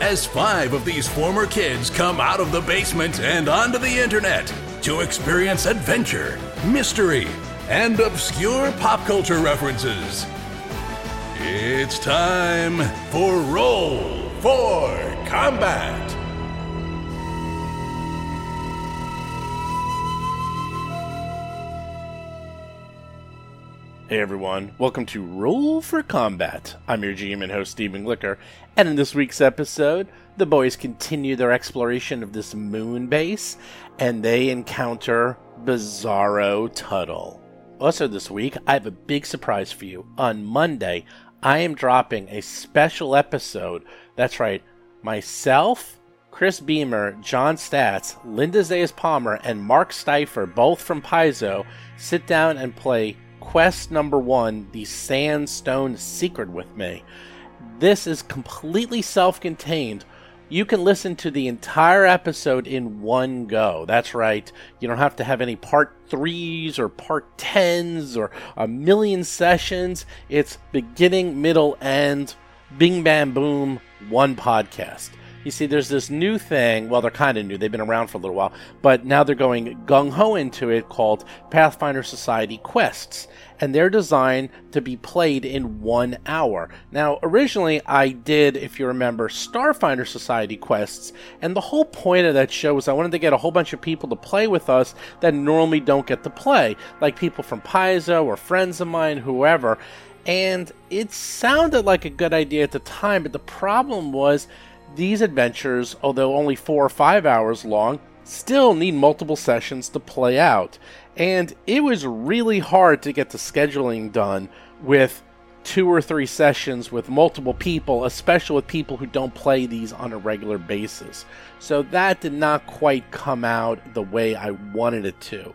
as five of these former kids come out of the basement and onto the internet to experience adventure, mystery, and obscure pop culture references. It's time for Roll for Combat. Hey everyone, welcome to Roll for Combat. I'm your GM and host Stephen Glicker, and in this week's episode, the boys continue their exploration of this moon base, and they encounter Bizarro Tuttle. Also, this week, I have a big surprise for you. On Monday, I am dropping a special episode. That's right, myself, Chris Beamer, John Stats, Linda Zayas Palmer, and Mark Seifter, both from Paizo, sit down and play quest number one, the Sandstone Secret, with me. This is completely self contained. You can listen to the entire episode in one go. That's right. You don't have to have any part threes or part tens or a million sessions. It's beginning, middle, end, bing, bam, boom, one podcast. You see, there's this new thing. Well, they're kind of new. They've been around for a little while, but now they're going gung ho into it called Pathfinder Society Quests. And they're designed to be played in one hour. Now, originally, I did, if you remember, Starfinder Society quests, and the whole point of that show was I wanted to get a whole bunch of people to play with us that normally don't get to play, like people from Paizo or friends of mine, whoever. And it sounded like a good idea at the time, but the problem was these adventures, although only four or five hours long, still need multiple sessions to play out. And it was really hard to get the scheduling done with two or three sessions with multiple people, especially with people who don't play these on a regular basis. So that did not quite come out the way I wanted it to.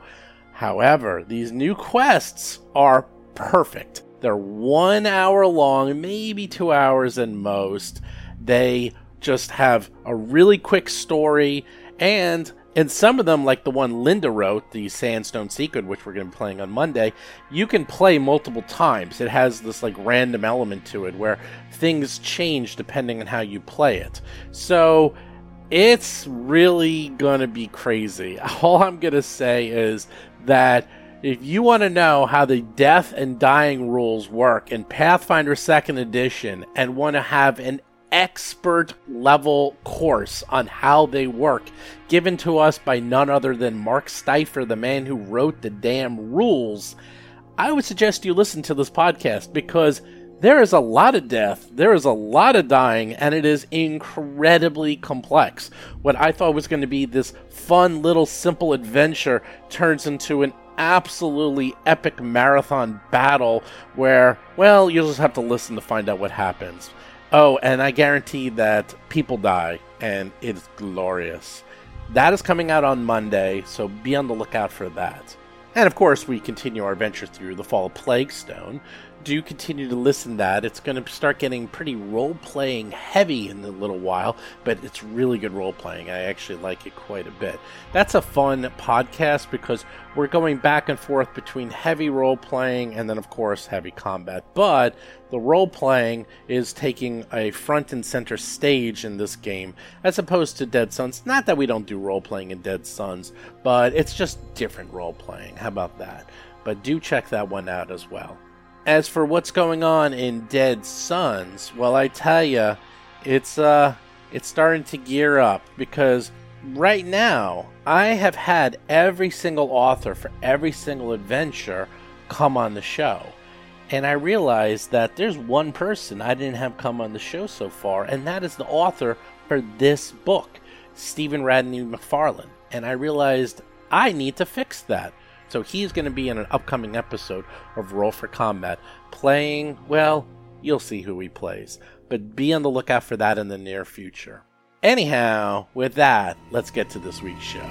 However, these new quests are perfect. They're one hour long, maybe two hours at most. They just have a really quick story and in some of them like the one linda wrote the sandstone secret which we're going to be playing on monday you can play multiple times. It has this like random element to it where things change depending on how you play it. So it's really going to be crazy. All i'm going to say is that if you want to know how the death and dying rules work in Pathfinder 2nd Edition and want to have an expert level course on how they work, given to us by none other than Mark Seifter, the man who wrote the damn rules, I would suggest you listen to this podcast because there is a lot of death, there is a lot of dying, and it is incredibly complex. What I thought was going to be this fun little simple adventure turns into an absolutely epic marathon battle where, well, you'll just have to listen to find out what happens. Oh, and I guarantee that people die, and it's glorious. That is coming out on Monday, so be on the lookout for that. And of course, we continue our adventure through the Fall of Plaguestone, do continue to listen to that. It's going to start getting pretty role playing heavy in a little while, but it's really good role playing. I actually like it quite a bit. That's a fun podcast because we're going back and forth between heavy role playing and then, of course, heavy combat. But the role playing is taking a front and center stage in this game as opposed to Dead Suns. Not that we don't do role playing in Dead Suns, but it's just different role playing. How about that? But do check that one out as well. As for what's going on in Dead Suns, well, I tell you, it's uh, it's starting to gear up because right now I have had every single author for every single adventure come on the show. And I realized that there's one person I didn't have come on the show so far, and that is the author for this book, Stephen Radney MacFarland. And I realized I need to fix that. So he's going to be in an upcoming episode of Roll for Combat, playing, well, you'll see who he plays. But be on the lookout for that in the near future. Anyhow, with that, let's get to this week's show.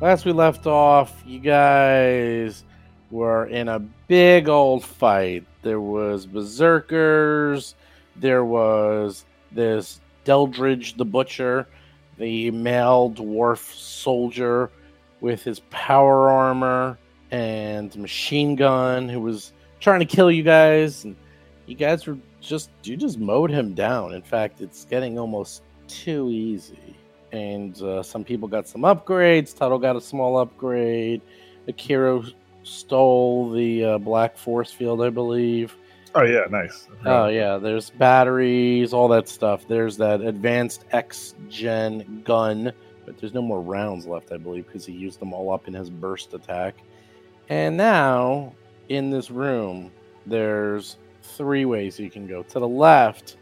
Last we left off, you guys were in a big old fight. There was berserkers, there was this Deldridge the Butcher, the male dwarf soldier with his power armor and machine gun who was trying to kill you guys and you guys were just you just mowed him down. In fact, it's getting almost too easy. And uh, some people got some upgrades. Tuttle got a small upgrade. Akiro stole the uh, black force field, I believe. Oh yeah, nice. Oh yeah, there's batteries, all that stuff. There's that advanced X gen gun, but there's no more rounds left, I believe, because he used them all up in his burst attack. And now in this room, there's three ways you can go. To the left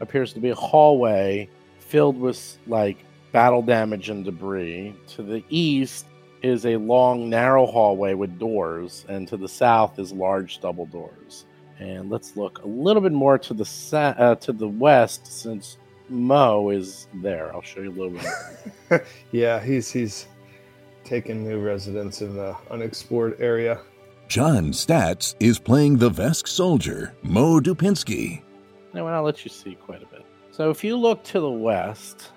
appears to be a hallway filled with like battle damage and debris. To the east is a long, narrow hallway with doors, and to the south is large double doors. And let's look a little bit more to the sa- uh, to the west, since Mo is there. I'll show you a little bit. yeah, he's he's taking new residence in the unexplored area. John Stats is playing the Vesk soldier, Mo Dupinsky. Now, I'll let you see quite a bit. So, if you look to the west,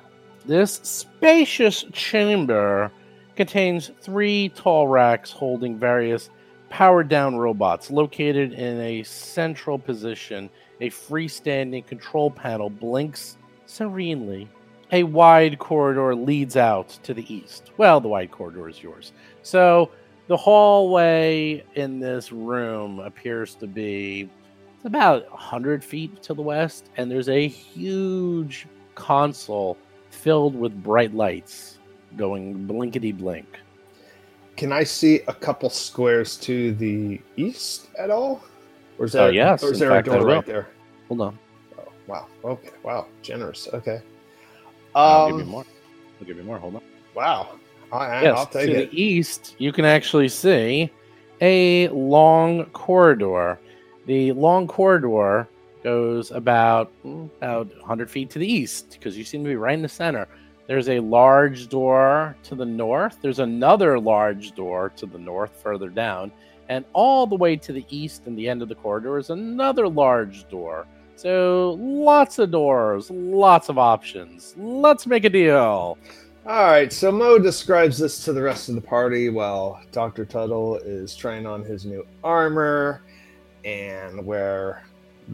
this spacious chamber contains three tall racks holding various powered down robots located in a central position. A freestanding control panel blinks serenely. A wide corridor leads out to the east. Well, the wide corridor is yours. So, the hallway in this room appears to be about 100 feet to the west, and there's a huge console filled with bright lights going blinkety blink. Can I see a couple squares to the east at all? Or is Oh, there, yes, or is there fact, a door right there? Hold on. Oh, wow. Okay. Wow. Generous. Okay. I'll give you Um, more. I'll give you more. Hold on. wow. I, yes, I'll to take it. the east, you can actually see a long corridor. The long corridor goes about mm, about 100 feet to the east because you seem to be right in the center. There's a large door to the north. There's another large door to the north further down. And all the way to the east and the end of the corridor is another large door. So lots of doors, lots of options. Let's make a deal. All right, so Mo describes this to the rest of the party while Dr. Tuttle is trying on his new armor, and where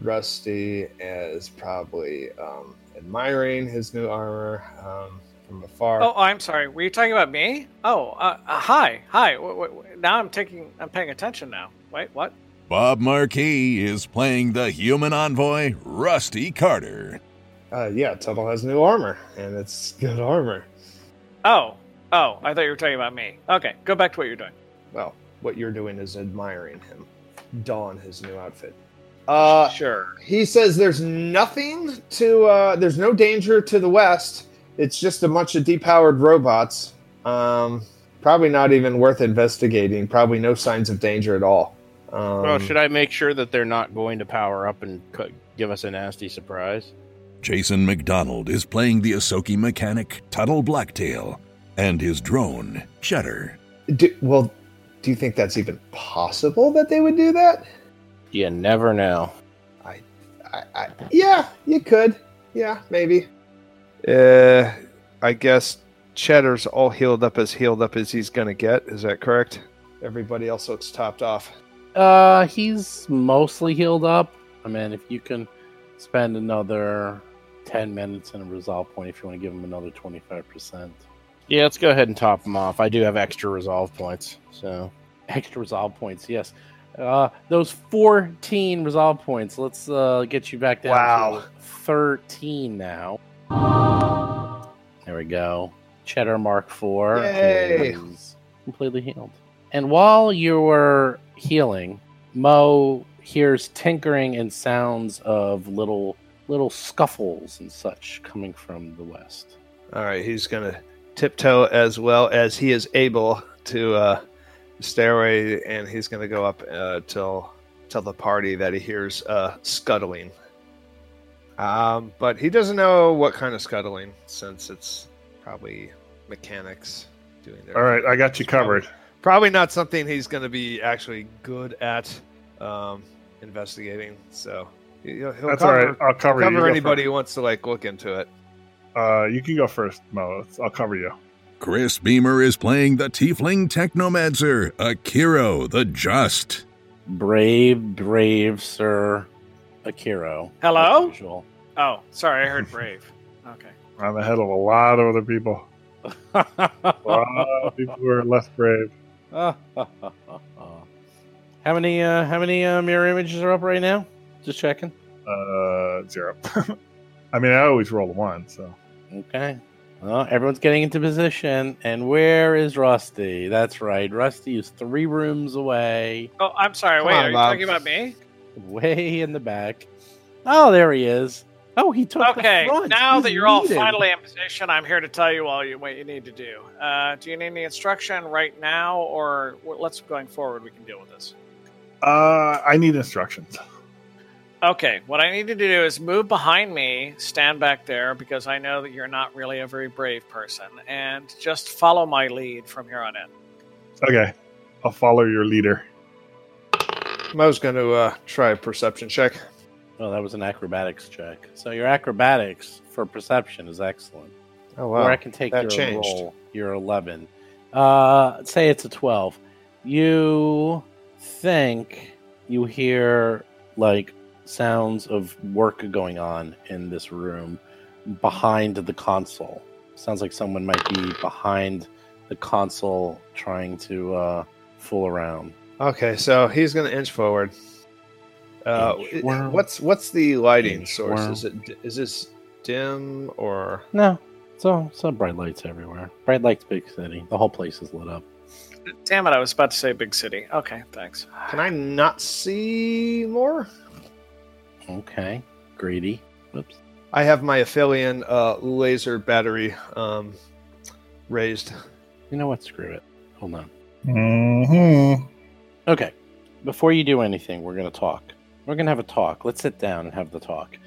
Rusty is probably um, admiring his new armor um, from afar. Oh, I'm sorry. Were you talking about me? Oh, uh, uh, hi, hi. W- w- w- now I'm taking, I'm paying attention now. Wait, what? Bob Marquis is playing the human envoy, Rusty Carter. Uh, yeah, Tuttle has new armor, and it's good armor. Oh, oh, I thought you were talking about me. Okay, go back to what you're doing. Well, what you're doing is admiring him don his new outfit. Uh, sure. he says there's nothing to uh, there's no danger to the west it's just a bunch of depowered robots um, probably not even worth investigating probably no signs of danger at all um, Well, should I make sure that they're not going to power up and co- give us a nasty surprise? Jason McDonald is playing the Ysoki mechanic, Tuttle Blacktail, and his drone, Cheddar. do, well do you think that's even possible that they would do that You never know. I, I, yeah you could yeah maybe uh i guess cheddar's all healed up as healed up as he's gonna get is that correct everybody else looks topped off Uh, he's mostly healed up. I mean, if you can spend another ten minutes in a resolve point, if you want to give him another twenty-five percent. Yeah, let's go ahead and top him off. I do have extra resolve points, so extra resolve points. Yes, uh, those fourteen resolve points. Let's uh get you back down Wow. to thirteen now. There we go. Cheddar Mark Four Yay. is completely healed. And while you were healing, Mo hears tinkering and sounds of little little scuffles and such coming from the west. All right, he's gonna tiptoe as well as he is able to uh, stairway, and he's going to go up uh, till tell the party that he hears uh, scuttling. Um, but he doesn't know what kind of scuttling, since it's probably mechanics doing their. All right, I got you covered. Probably not something he's going to be actually good at um, investigating. So he'll, he'll That's cover, all right. I'll cover, you. You cover anybody who wants to like look into it. Uh, you can go first, Mo. I'll cover you. Chris Beamer is playing the Tiefling Technomancer, Akiro the Just. Brave, brave Sir Akiro. Hello? usual. Oh, sorry, I heard brave. Okay. I'm ahead of a lot of other people. A lot of people who are less brave. how many uh how many uh, mirror images are up right now? Just checking. Uh, zero. I mean, I always roll a one, so Okay. Well, everyone's getting into position, and where is Rusty? That's right, Rusty is three rooms away, Oh, I'm sorry. Come Wait, on, are you Bob. talking about me? Way in the back. Oh, there he is. Oh, he took the Okay, front. now He's that you're all leading. finally in position, I'm here to tell you all you, what you need to do. Uh, do you need any instruction right now, or well, let's going forward? We can deal with this. uh, I need instructions. Okay, what I need you to do is move behind me, stand back there, because I know that you're not really a very brave person, and just follow my lead from here on in. Okay, I'll follow your leader. Mo's going to uh, try a perception check. Oh, that was an acrobatics check. So your acrobatics for perception is excellent. Oh wow! Or I can take that your changed. roll. Your eleven. Uh, say it's a twelve. You think you hear like sounds of work going on in this room behind the console. Sounds like someone might be behind the console trying to uh, fool around. Okay, so he's going to inch forward. Uh, Inchworm. what's what's the lighting source? Inchworm. Is it is this dim or No, so so bright lights everywhere. Bright lights, big city. The whole place is lit up. Damn it, I was about to say big city. Okay, thanks. can I not see more? Okay, greedy. Whoops. I have my Aphelion uh, laser battery um, raised. You know what? Screw it. Hold on. Mm-hmm. Okay. Before you do anything, we're going to talk. We're going to have a talk. Let's sit down and have the talk.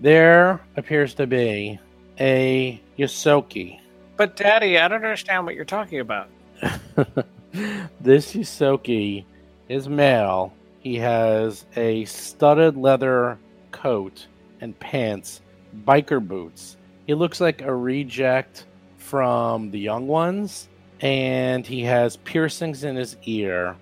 There appears to be a Ysoki. But, Daddy, I don't understand what you're talking about. this Ysoki is male. He has a studded leather coat and pants, biker boots. He looks like a reject from the young ones, and he has piercings in his ear,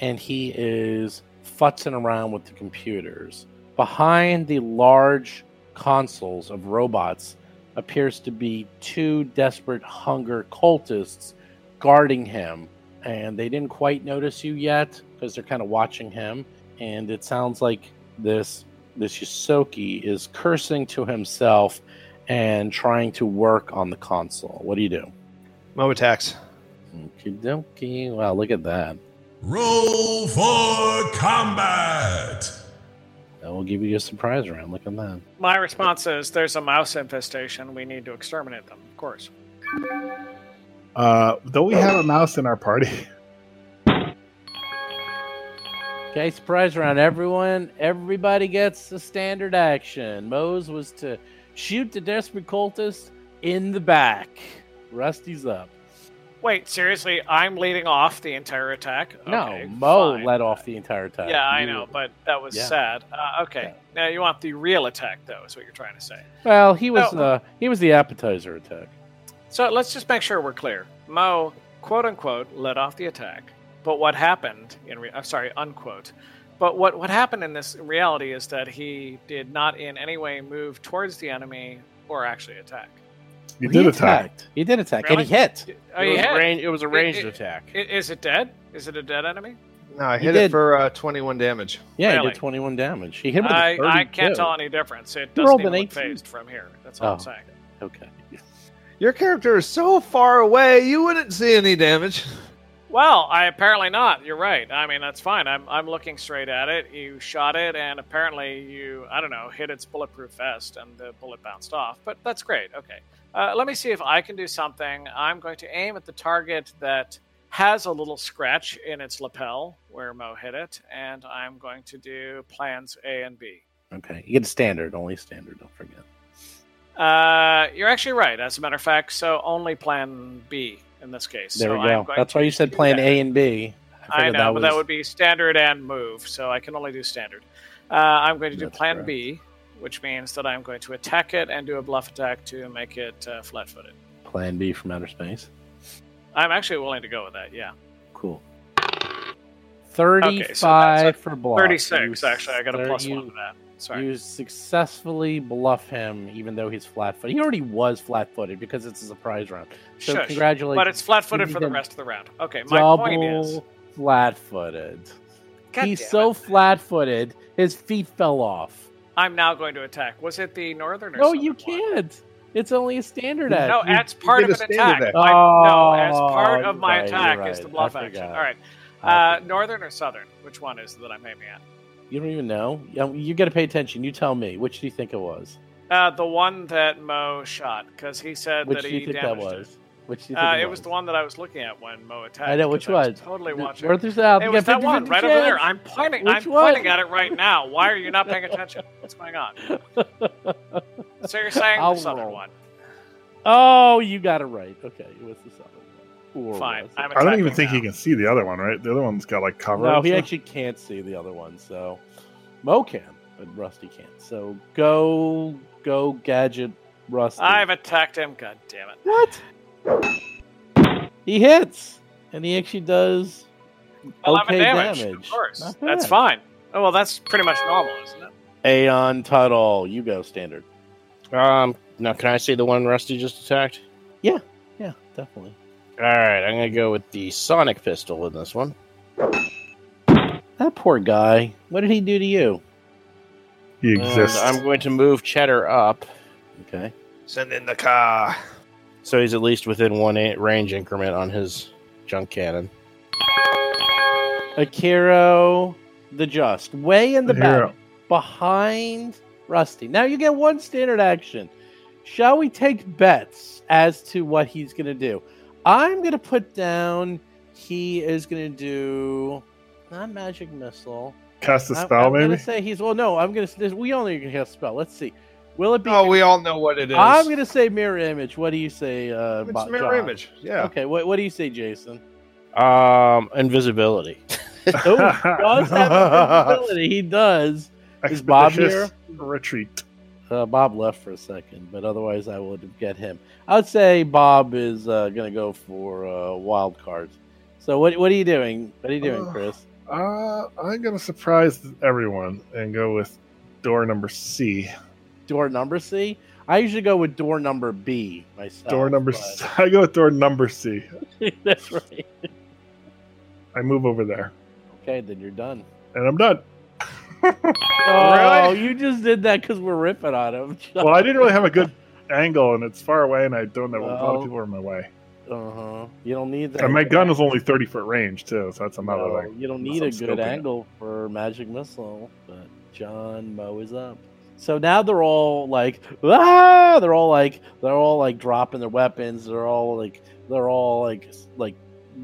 and he is futzing around with the computers. Behind the large consoles of robots appears to be two desperate hunger cultists guarding him and they didn't quite notice you yet because they're kind of watching him and it sounds like this this Ysoki is cursing to himself and trying to work on the console. What do you do? Mo attacks. Okie dokie. Wow, look at that. Roll for combat. That will give you a surprise round. Look at that. My response is there's a mouse infestation. We need to exterminate them, of course. Uh, don't we have a mouse in our party? Okay, surprise round. Everyone, everybody gets a standard action. Mose was to shoot the desperate cultist in the back. Rusty's up. Wait, seriously, I'm leading off the entire attack? No, Mo fine. led off the entire attack. Yeah, I You- know, but that was Yeah. sad. Uh, okay, now you want the real attack, though, is what you're trying to say. Well, he was uh, he was the appetizer attack. So let's just make sure we're clear. Mo, quote unquote, led off the attack. But what happened in re- I'm sorry, unquote. But what what happened in this reality is that he did not in any way move towards the enemy or actually attack. You He did attack. attacked. He did attack, Really? and he hit. Oh, it, he was hit. a range, it was a ranged it- attack. I- Is it dead? Is it a dead enemy? No, I He hit it did. for uh, 21 damage. Yeah, he did twenty-one damage. He hit with a I, I can't tell any difference. It He doesn't even look phased from here. That's all Oh. I'm saying. Okay. Your character is so far away, you wouldn't see any damage. Well, I apparently not. You're right. I mean, that's fine. I'm I'm looking straight at it. You shot it, and apparently you I don't know hit its bulletproof vest, and the bullet bounced off. But that's great. Okay. Uh, let me see if I can do something. I'm going to aim at the target that has a little scratch in its lapel where Mo hit it, and I'm going to do plans A and B. Okay, you get standard, only standard. Don't forget. Uh, you're actually right. As a matter of fact, so only plan B in this case. There so we go. That's why you said plan. A and B. I figured know, but that would be standard and move, so I can only do standard. Uh, I'm going to do That's plan correct. B, which means that I'm going to attack it and do a bluff attack to make it uh, flat footed. plan B from outer space. I'm actually willing to go with that, yeah. Cool. Okay, so Thirty-five for bluff. 36, You actually. I got a plus you- one to that. Sorry. You successfully bluff him, even though he's flat-footed. He already was flat-footed because it's a surprise round. So Shush. congratulations. But it's flat footed for the rest of the round. Okay, my double point is. flat-footed. He's so flat-footed, his feet fell off. I'm now going to attack. Was it the northern or No, you one? can't. It's only a standard act. No, that's part of a an standard attack. act. My- no, as part Oh, of my you're attack right, is the you're bluff action. All right. Uh, northern or southern? Which one is that I'm aiming at? you don't even know. You got to pay attention. You tell me. Which do you think it was? Uh, the one that Mo shot, because he said Which that he you think that damaged was? it. Which do you think Uh, it, it was the one that I was looking at when Mo attacked. I know which I was one. Totally Th- watching. North or south? It was that one 50-50 right over there. I'm pointing. Which I'm one? pointing at it right now. Why are you not paying attention? What's going on? So you're saying I'll the southern roll. one? Oh, you got it right. Okay, it was the southern one. Or Fine. I'm I don't even attacking think he can see the other one, right? The other one's got like cover. No, he stuff. actually can't see the other one, so Mo can, but Rusty can't. So go, go, gadget, Rusty. I've attacked him. God damn it. What? He hits, and he actually does 11 okay damage. damage. Of course. That's fine. Oh, well, that's pretty much normal, isn't it? Aeon Tuttle, you go standard. Um, now can I see the one Rusty just attacked? Yeah, yeah, definitely. All right, I'm gonna go with the sonic pistol in this one. That poor guy. What did he do to you? he And exists. I'm going to move Cheddar up, Okay. Send in the car. So he's at least within one range increment on his junk cannon. Akiro the Just, way in the The hero. back, behind Rusty. Now you get one standard action. Shall we take bets as to what he's going to do? I'm going to put down he is going to do not magic missile. Cast a I'm- spell, I'm, maybe. going to say he's well. No, I'm going to. We only can cast a spell. Let's see. Will it be? Oh, we all know what it is. I'm going to say mirror image. What do you say? Uh, It's Bo- mirror John? image. Yeah. Okay. What, what do you say, Jason? Um, invisibility. Oh, does have invisibility. He does. Is Bob Expeditious Retreat. Uh, Bob left for a second, but otherwise I would get him. I would say Bob is uh, going to go for uh, wild cards. So what what are you doing? What are you doing, Uh, Chris? Uh, I'm gonna surprise everyone and go with door number C. Door number C. I usually go with door number B myself. Door number. but- C. I go with door number C. That's right. I move over there, Okay, then you're done. and I'm done. Oh, you just did that because we're ripping on him. well, I didn't really have a good angle, and it's far away, and I don't know. a lot of people are in my way, Uh huh. You don't need that. and my gun is only 30 foot range too, so that's another No, thing. You don't need a good scoping it. angle for magic missile, but John Mo is up. So now they're all like, ah! They're all like, they're all like dropping their weapons. They're all like, they're all like, like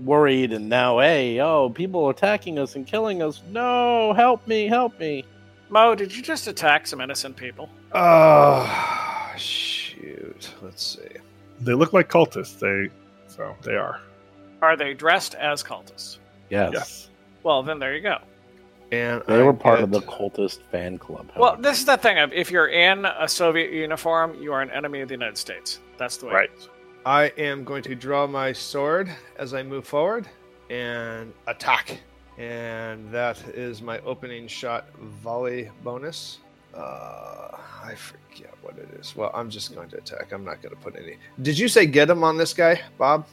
worried. And now, hey, oh, people attacking us and killing us. No, help me, help me. Mo, did you just attack some innocent people? Oh, shoot. Let's see. They look like cultists. They, so they are. Are they dressed as cultists? Yes, Yes. Well, then there you go. And they I were part of the get- cultist fan club. Well, this is the thing if you're in a Soviet uniform, you are an enemy of the United States. That's the way. Right. It is. I am going to draw my sword as I move forward and attack. And that is my opening shot volley bonus. Uh, I forget what it is. Well, I'm just going to attack. I'm not going to put any. Did you say get him on this guy, Bob?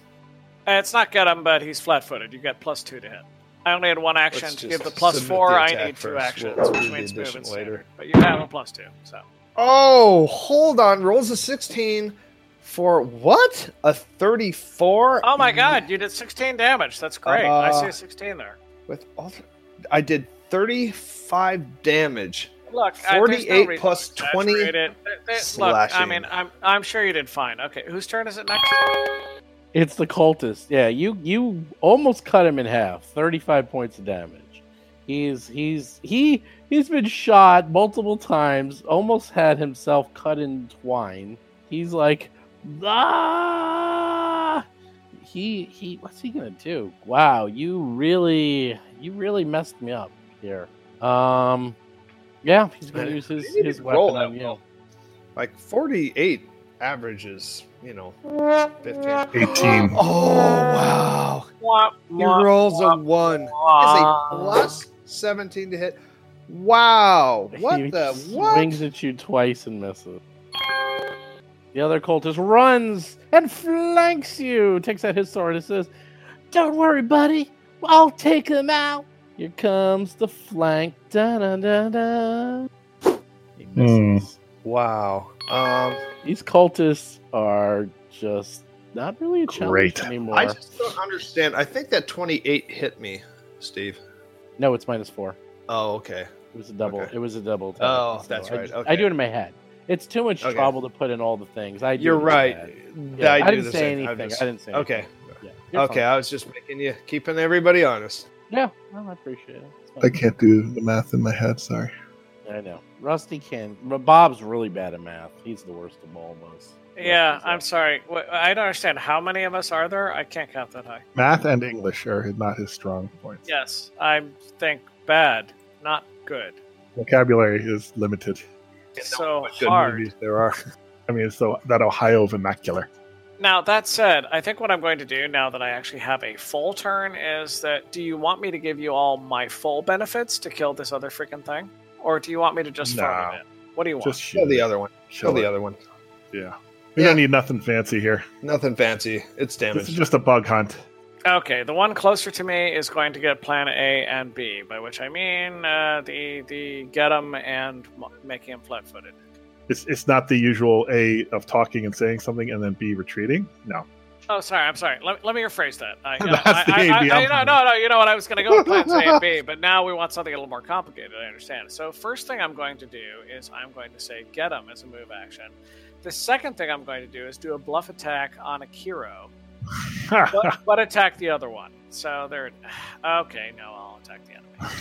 Uh, It's not get him, but he's flat-footed. You get plus two to hit. I only had one action Let's to give the four. the I attack need two actions, We'll which means move and later. later. But you have a plus two, so Oh, hold on. Rolls a 16 for what? A 34? Oh my god, you did 16 damage. That's great. I see Uh, a 16 there. With all th- I did 35 damage. Look, I- no 48 reason plus to 20 exaggerate it. Th- th- Look, I mean, I'm I'm sure you did fine. Okay, whose turn is it next? It's the cultist. Yeah, you you almost cut him in half. Thirty-five points of damage. He's he's he he's been shot multiple times. Almost had himself cut in twine. He's like, ah. He he. What's he gonna do? Wow, you really you really messed me up here. Um, yeah, he's gonna use his his weapon on that you. well. Like 48 averages, you know, 15. 18. Oh, wow. Wah, He wah, rolls a one. Is wah. a plus 17 to hit. Wow. What he the what? swings at you twice and misses. The other cultist runs and flanks you. Takes out his sword and says, "Don't worry, buddy. I'll take him out." Here comes the flank. Da da da da. He misses. Hmm. Wow. Um, These cultists are just not really a challenge Great. anymore. I just don't understand. I think that 28 hit me, Steve. No, it's minus four. Oh, okay. It was a double. Okay. It was a double. attack. Oh, So that's I right. Okay. I do it in my head. It's too much Okay. trouble to put in all the things. I do You're it in my right. Yeah, Yeah, I, I, do didn't the say same. I'm anything. just- I didn't say Okay. anything. Yeah. Okay, fine. I was just making you keeping everybody honest. Yeah, well, I appreciate it. I can't do the math in my head. Sorry. I know. Rusty can. but Bob's really bad at math. He's the worst of all of us. Yeah, Rusty's I'm up. sorry. I don't understand. How many of us are there? I can't count that high. Math and English are not his strong points. Yes, I think bad, not good. Vocabulary is limited. So good hard. there are. I mean, so that Ohio vernacular. Now, that said, I think what I'm going to do now that I actually have a full turn is that do you want me to give you all my full benefits to kill this other freaking thing? Or do you want me to just throw No. it in? What do you want? Just Show the other one. Show Show the it. other one. Yeah. We Yeah. don't need nothing fancy here. Nothing fancy. It's This is just a bug hunt. Okay, the one closer to me is going to get plan A and B, by which I mean uh, the the get him and m- making him flat-footed. It's it's not the usual A of talking and saying something and then B retreating. No. Oh, sorry, I'm sorry. Let, let me rephrase that. I, you know, That's the I, I, A, B, I, I'm no, no, no. You know what? I was going to go with plans A and B, but now we want something a little more complicated. I understand. So first thing I'm going to do is I'm going to say get him as a move action. The second thing I'm going to do is do a bluff attack on Akiro, but, but attack the other one. So there. Okay, no, I'll attack the enemy.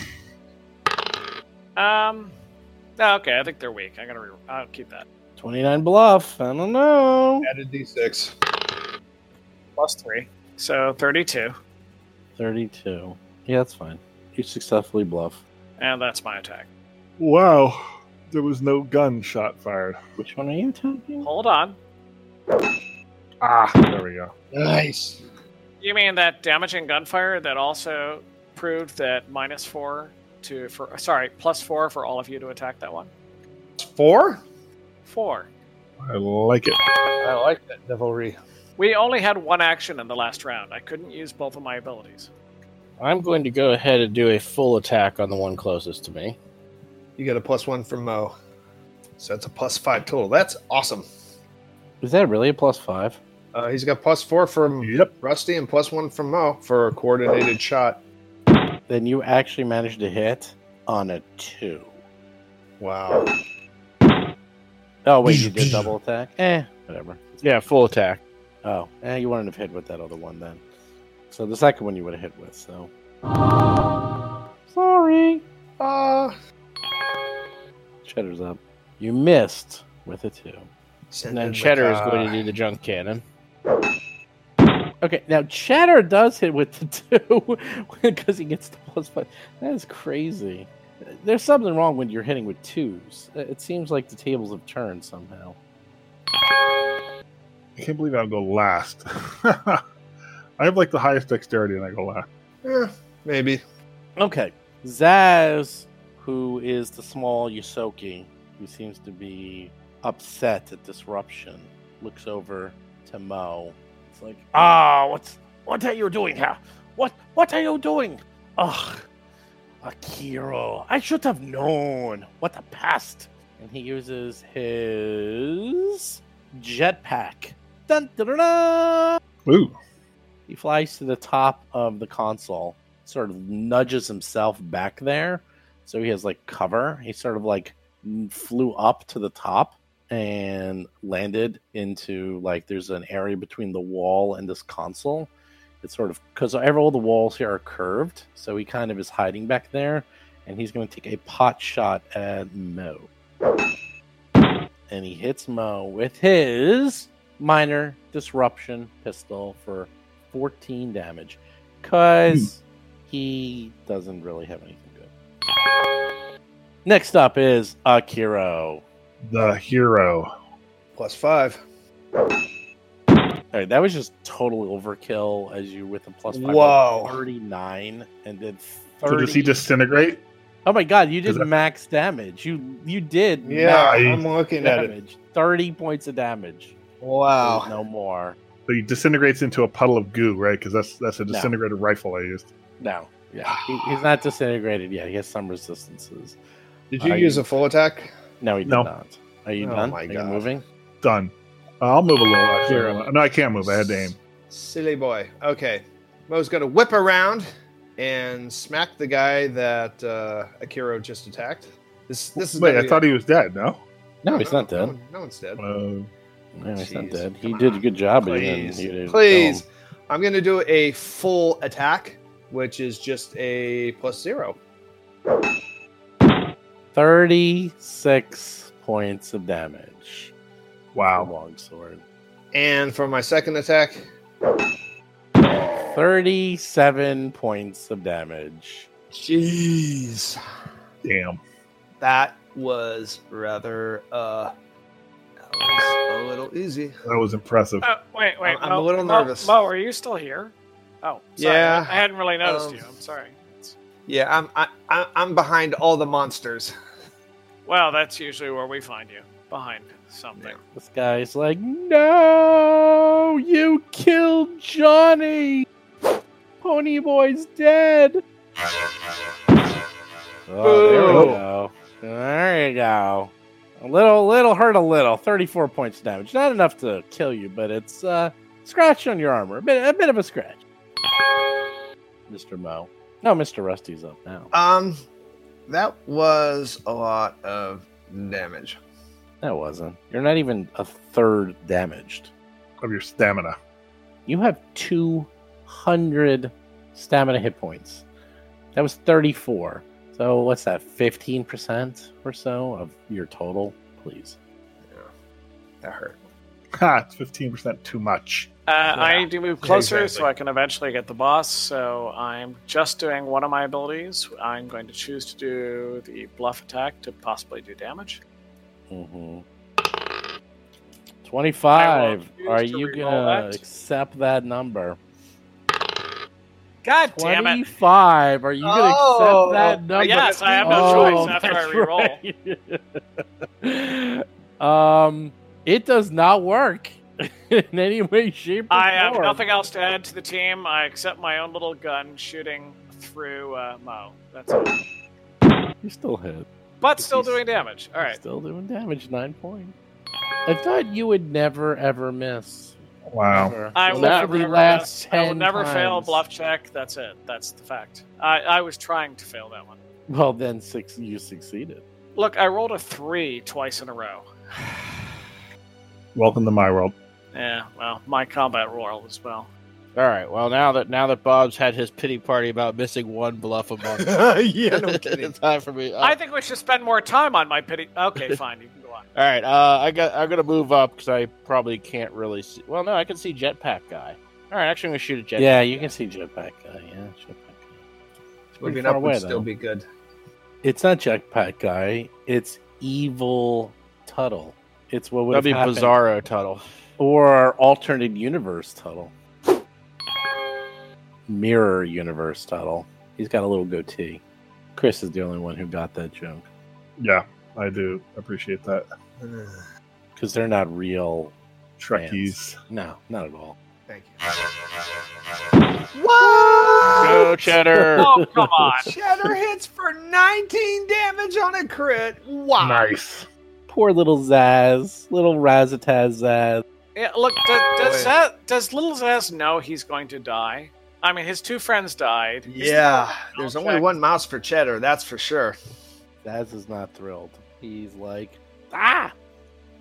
Um. Okay, I think they're weak. I'm gonna. Re- I'll keep that. Twenty-nine bluff. I don't know. Added D6. Plus three, so thirty-two. Thirty-two. Yeah, that's fine. You successfully bluff. and that's my attack. wow. There was no gunshot fired. Which one are you attacking? Hold on. Ah, there we go. Nice. You mean that damaging gunfire that also proved that minus four to for sorry plus four for all of you to attack that one? Four? Four. I like it. I like that devilry. We only had one action in the last round. I couldn't use both of my abilities. I'm going to go ahead and do a full attack on the one closest to me. You get a plus one from Mo. So that's a plus five total. That's awesome. Is that really a plus five? Uh, he's got plus four from Yep. Rusty and plus one from Mo for a coordinated shot. Then you actually managed to hit on a two. Wow. Oh wait, you did double attack? Eh, whatever. Yeah, full attack. Oh, eh, you wouldn't have hit with that other one then. So the second one you would have hit with. So sorry. Uh, Cheddar's up. You missed with a two. And then Cheddar is going to do the junk cannon. Okay, now Cheddar does hit with the two because he gets the plus five. That is crazy. There's something wrong when you're hitting with twos. It seems like the tables have turned somehow. I can't believe I'll go last. I have like the highest dexterity and I go last. Eh, maybe. Okay, Zaz, who is the small Ysoki, who seems to be upset at disruption, looks over to Mo. It's like, ah, what's what are you doing here? What what are you doing? Ugh, Akiro, I should have known. What a pest! And he uses his jetpack. Dun, dun, dun. Ooh. He flies to the top of the console, sort of nudges himself back there, so he has like cover. He sort of like flew up to the top and landed into like there's an area between the wall and this console. It's sort of because all the walls here are curved, so he kind of is hiding back there, and he's going to take a pot shot at Mo. And he hits Mo with his minor disruption pistol for 14 damage because hmm. he doesn't really have anything good. Next up is Akiro. The hero. Plus five. All right, that was just total overkill as you with a plus five. Whoa. 39 and did 30. So does he disintegrate? Oh my god, you did that- max damage. You you did Yeah, max I'm looking at it. damage. 30 points of damage. Wow. There's no more. So he disintegrates into a puddle of goo, right? Because that's that's a No. disintegrated rifle I used. No. Yeah. He, he's not disintegrated yet. He has some resistances. Did you Are use you- a full attack? No, he did No. not. Are you Oh done? my Are you God. moving? Done. Uh, I'll move a little. Actually. No, I can't move. I had to aim. Silly boy. Okay. Mo's going to whip around and smack the guy that uh, Akiro just attacked. This this is Wait, I be- thought he was dead. No. No, he's not no dead. one- No, one's dead. Uh, No, he's not dead. He Come did a on. good job. but he didn't- Please, he didn't please. kill him. I'm going to do a full attack, which is just a plus zero. 36 points of damage. wow. Longsword. And for my second attack, 37 points of damage. jeez, Damn. that was rather uh, that was a little easy. That was impressive. Uh, wait, wait. I'm Mo, a little nervous. Mo, are you still here? Oh, sorry. Yeah, I hadn't really noticed um, you. I'm sorry. Yeah, I'm I, I, I'm behind all the monsters. Well, that's usually where we find you, behind something. This guy's like, No, you killed Johnny. Ponyboy's dead. Oh, there we go. There you go. A little, little hurt a little. Thirty-four points of damage. Not enough to kill you, but it's uh, scratch on your armor. A bit, a bit of a scratch. Mister Mo. No, Mister Rusty's up now. Um, that was a lot of damage. That wasn't. You're not even a third damaged. Of your stamina. You have 200 stamina hit points. That was 34. So what's that? 15% or so of your total, please. Yeah, that hurt. Ha! It's fifteen percent too much. Uh, I need to move closer Exactly. so I can eventually get the boss. So I'm just doing one of my abilities. I'm going to choose to do the bluff attack to possibly do damage. Mm-hmm. 25. Are to you gonna that. accept that number? God damn it! 25. Are you gonna Oh, accept that number? yes, I have no Oh, choice after I that's right. um, it does not work in any way, shape, or I have form. nothing else to add to the team. I accept my own little gun shooting through uh, Mo. That's it. You still hit. But still doing damage. All right. Still doing damage. Nine points. I thought you would never ever miss. Wow. I Well, will that never, never last miss. I will 10 never fail a bluff check. That's it. That's the fact. I, I was trying to fail that one. Well, then six. You succeeded. Look, I rolled a three twice in a row. Welcome to my world. Yeah, well, my combat roll as well. All right. Well, now that now that Bob's had his pity party about missing one bluff a month, yeah, no kidding. it's time for me. I think we should spend more time on my pity. Okay, fine. You can go on. All right, uh, I got. I'm gonna move up because I probably can't really see. Well, no, I can see Jetpack guy. All right, actually, I'm gonna shoot a Jetpack. yeah, you guy. can see Jetpack Guy. Yeah, Jetpack Guy. It's pretty Moving far up away, would still though. be good. It's not Jetpack Guy. It's Evil Tuttle. It's what would That'd be happened. Bizarro Tuttle. or alternate universe Tuttle. Mirror universe Tuttle. He's got a little goatee. Chris is the only one who got that joke Yeah, I do appreciate that. because they're not real. Trekkies. No, not at all. Thank you. What? Go Cheddar. Oh, come on. Cheddar hits for 19 damage on a crit. Wow. Nice. Poor little Zaz, little Razataz Zaz. Yeah, look, does, does, Zaz, does little Zaz know he's going to die? I mean, his two friends died. He's Yeah, still- there's only check. one mouse for Cheddar, that's for sure. Zaz is not thrilled. He's like, ah,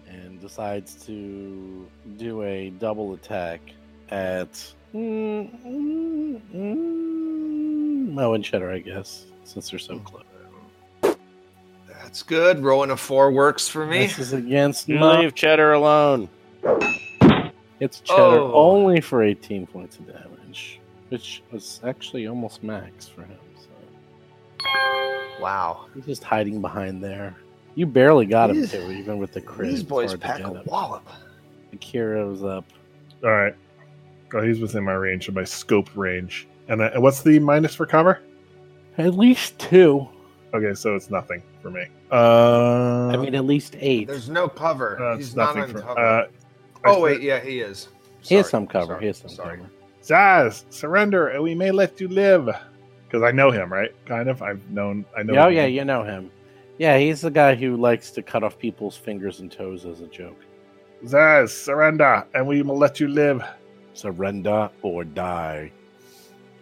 and decides to do a double attack at mm, mm, mm, Mo and Cheddar, I guess, since they're so close. That's good. Rolling a four works for me. This is against You Mo. leave Cheddar alone. It's Cheddar Oh. only for 18 points of damage, which was actually almost max for him. So Wow. he's just hiding behind there. You barely got him These- too, even with the crit. These it's boys pack a wallop. Akiro's up. All right. Oh, he's within my range, of my scope range. And, uh, what's the minus for cover? At least two. Okay, so it's nothing for me. Uh, I mean, at least eight. There's no cover. uh, He's not nothing on cover. Uh, oh wait, yeah, he is. he has some cover. sorry, he has some sorry. cover. Zaz, surrender, and we may let you live. Because I know him, right? Kind of. I've known. I know. Oh him. yeah, you know him. Yeah, he's the guy who likes to cut off people's fingers and toes as a joke. Zaz, surrender, and we will let you live. Surrender or die.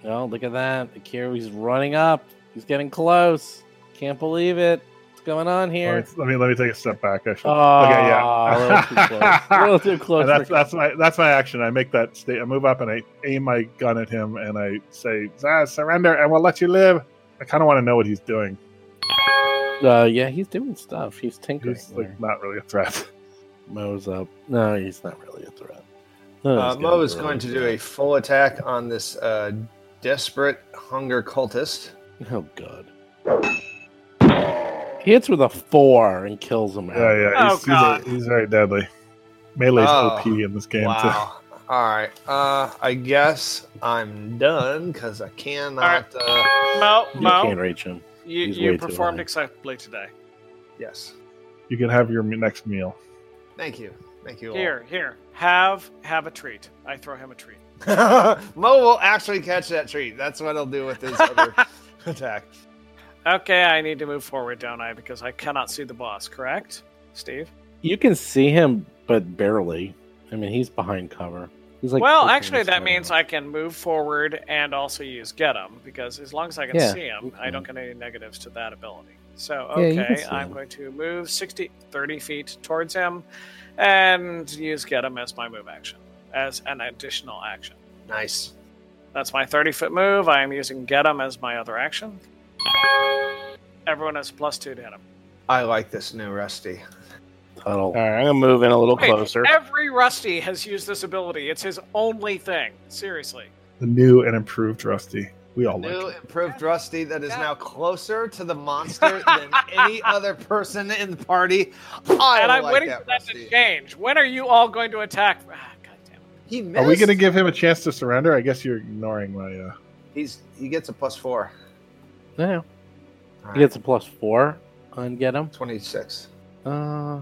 Oh, look at that. Akiro's running up. He's getting close. Can't believe it. What's going on here? Let me, let me let me take a step back. Actually. Oh, okay, yeah. a little too close. A little too close. That's that's my that's my action. I make that state. I move up and I aim my gun at him and I say, Zaz, surrender, and we'll let you live. I kind of want to know what he's doing. uh, yeah, he's doing stuff. He's tinkering. He's there. like not really a threat. Mo's up. No, he's not really a threat. Uh, Mo is a going to do a full attack on this uh, desperate hunger cultist. Oh god. He hits with a four and kills him. Yeah, yeah. Oh, He's, he's, God. a, he's very deadly. Melee's Oh, OP in this game too. All right. Uh, I guess I'm done because I cannot. Uh, Mo, You Mo, can't reach him. you, you performed high. acceptably today. yes. You can have your next meal. Thank you. Thank you. all. Here, here, have have a treat. I throw him a treat. Mo will actually catch that treat. That's what he'll do with his other attack. Okay, I need to move forward, don't I? Because I cannot see the boss. Correct, Steve? You can see him, but barely. I mean, he's behind cover. He's like. well, actually, that head means out. I can move forward and also use get him because as long as I can Yeah, see him, you I don't get any negatives to that ability. So, Yeah, you can okay, see I'm him. going to move 60, 30 feet towards him and use get him as my move action, as an additional action. Nice. That's my 30 foot move. I am using get him as my other action. Everyone has plus two to hit him. I like this new Rusty. Tuttle. All right, I'm gonna move in a little Wait, closer. Every Rusty has used this ability. It's his only thing. Seriously. The new and improved Rusty. We all New like it. improved Rusty that is Yeah. now closer to the monster than any other person in the party. I and I'm like waiting that for that to change. When are you all going to attack? Ah, God damn it. He missed. Are we going to give him a chance to surrender? I guess you're ignoring my. Uh... He's he gets a plus four. Yeah. All He right, gets a plus four on get him. twenty-six. Uh,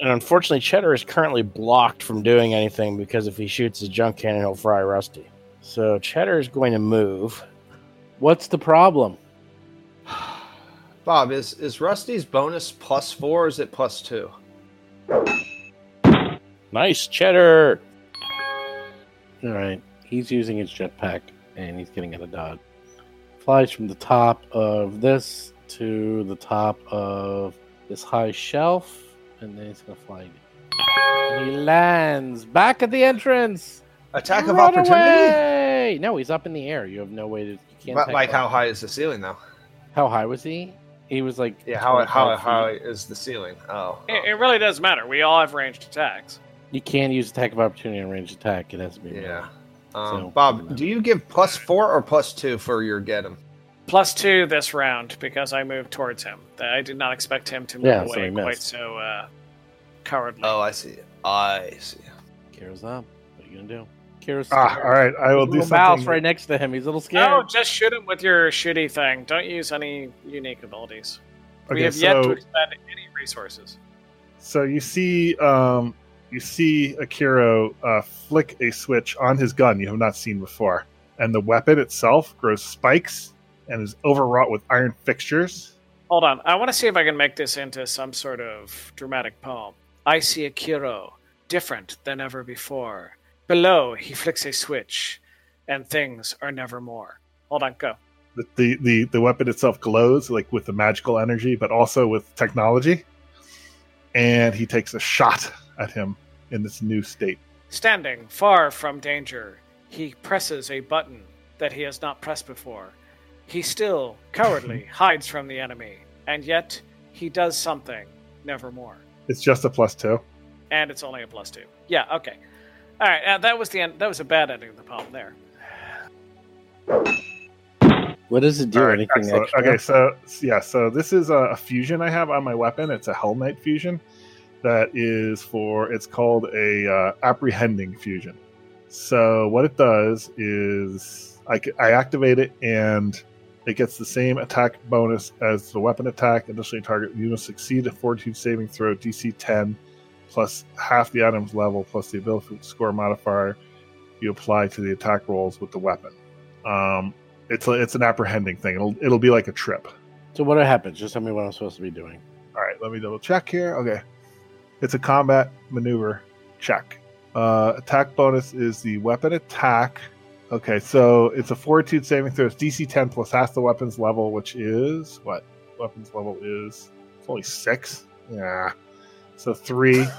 And unfortunately, Cheddar is currently blocked from doing anything because if he shoots his junk cannon, he'll fry Rusty. So Cheddar is going to move. what's the problem? Bob, is is Rusty's bonus plus four? Or is it plus two? Nice, Cheddar. All right. He's using his jetpack and he's getting out of dodge. Flies from the top of this to the top of this high shelf, and then he's gonna fly again. And he lands back at the entrance. Attack of Run opportunity. away! No, he's up in the air. You have no way to. You can't. But take like how high is the ceiling though? How high was he? He was like. Yeah, how how high is the ceiling? Oh, oh, It, it really does matter. We all have ranged attacks. You can't use attack of opportunity and ranged attack. It has to be. yeah. So, Um, Bob, do you give plus four or plus two for your get him? Plus two this round because I moved towards him. I did not expect him to move Yeah, away he quite so uh, cowardly. Oh, I see. I see. Kira's up. What are you gonna do? Kira's Ah, all right. I will There's do something. mouse something. right next to him. He's a little scared. No, just shoot him with your shooty thing. Don't use any unique abilities. we Okay, have yet to so- expend any resources. So you see, um, you see Akiro uh, flick a switch on his gun you have not seen before, and the weapon itself grows spikes and is overwrought with iron fixtures. Hold on. I want to see if I can make this into some sort of dramatic poem. I see Akiro, different than ever before. Below, he flicks a switch, and things are never more. Hold on, go. The, the the the weapon itself glows like with the magical energy, but also with technology. and he takes a shot at him in this new state. Standing far from danger, he presses a button that he has not pressed before. He still cowardly hides from the enemy, and yet he does something nevermore. It's just a plus two. And it's only a plus two. Yeah, okay. All right, uh, that was the end. That was a bad ending of the poem there. What does it do? All right, Anything extra? Okay, so yeah, so this is a, a fusion I have on my weapon. It's a Hellknight fusion that is for. It's called a uh, apprehending fusion. So what it does is I activate it and it gets the same attack bonus as the weapon attack. Additionally, target you must succeed a Fortitude saving throw DC 10 plus half the item's level plus the ability score modifier you apply to the attack rolls with the weapon. Um, it's a, it's an apprehending thing. It'll it'll be like a trip. So what happens? Just tell me what I'm supposed to be doing. All right, let me double check here. Okay, it's a combat maneuver check. Uh, attack bonus is the weapon attack. Okay, so it's a fortitude saving throw. It's DC 10 plus half the weapon's level, which is what? Weapon's level is it's only six. Yeah, so three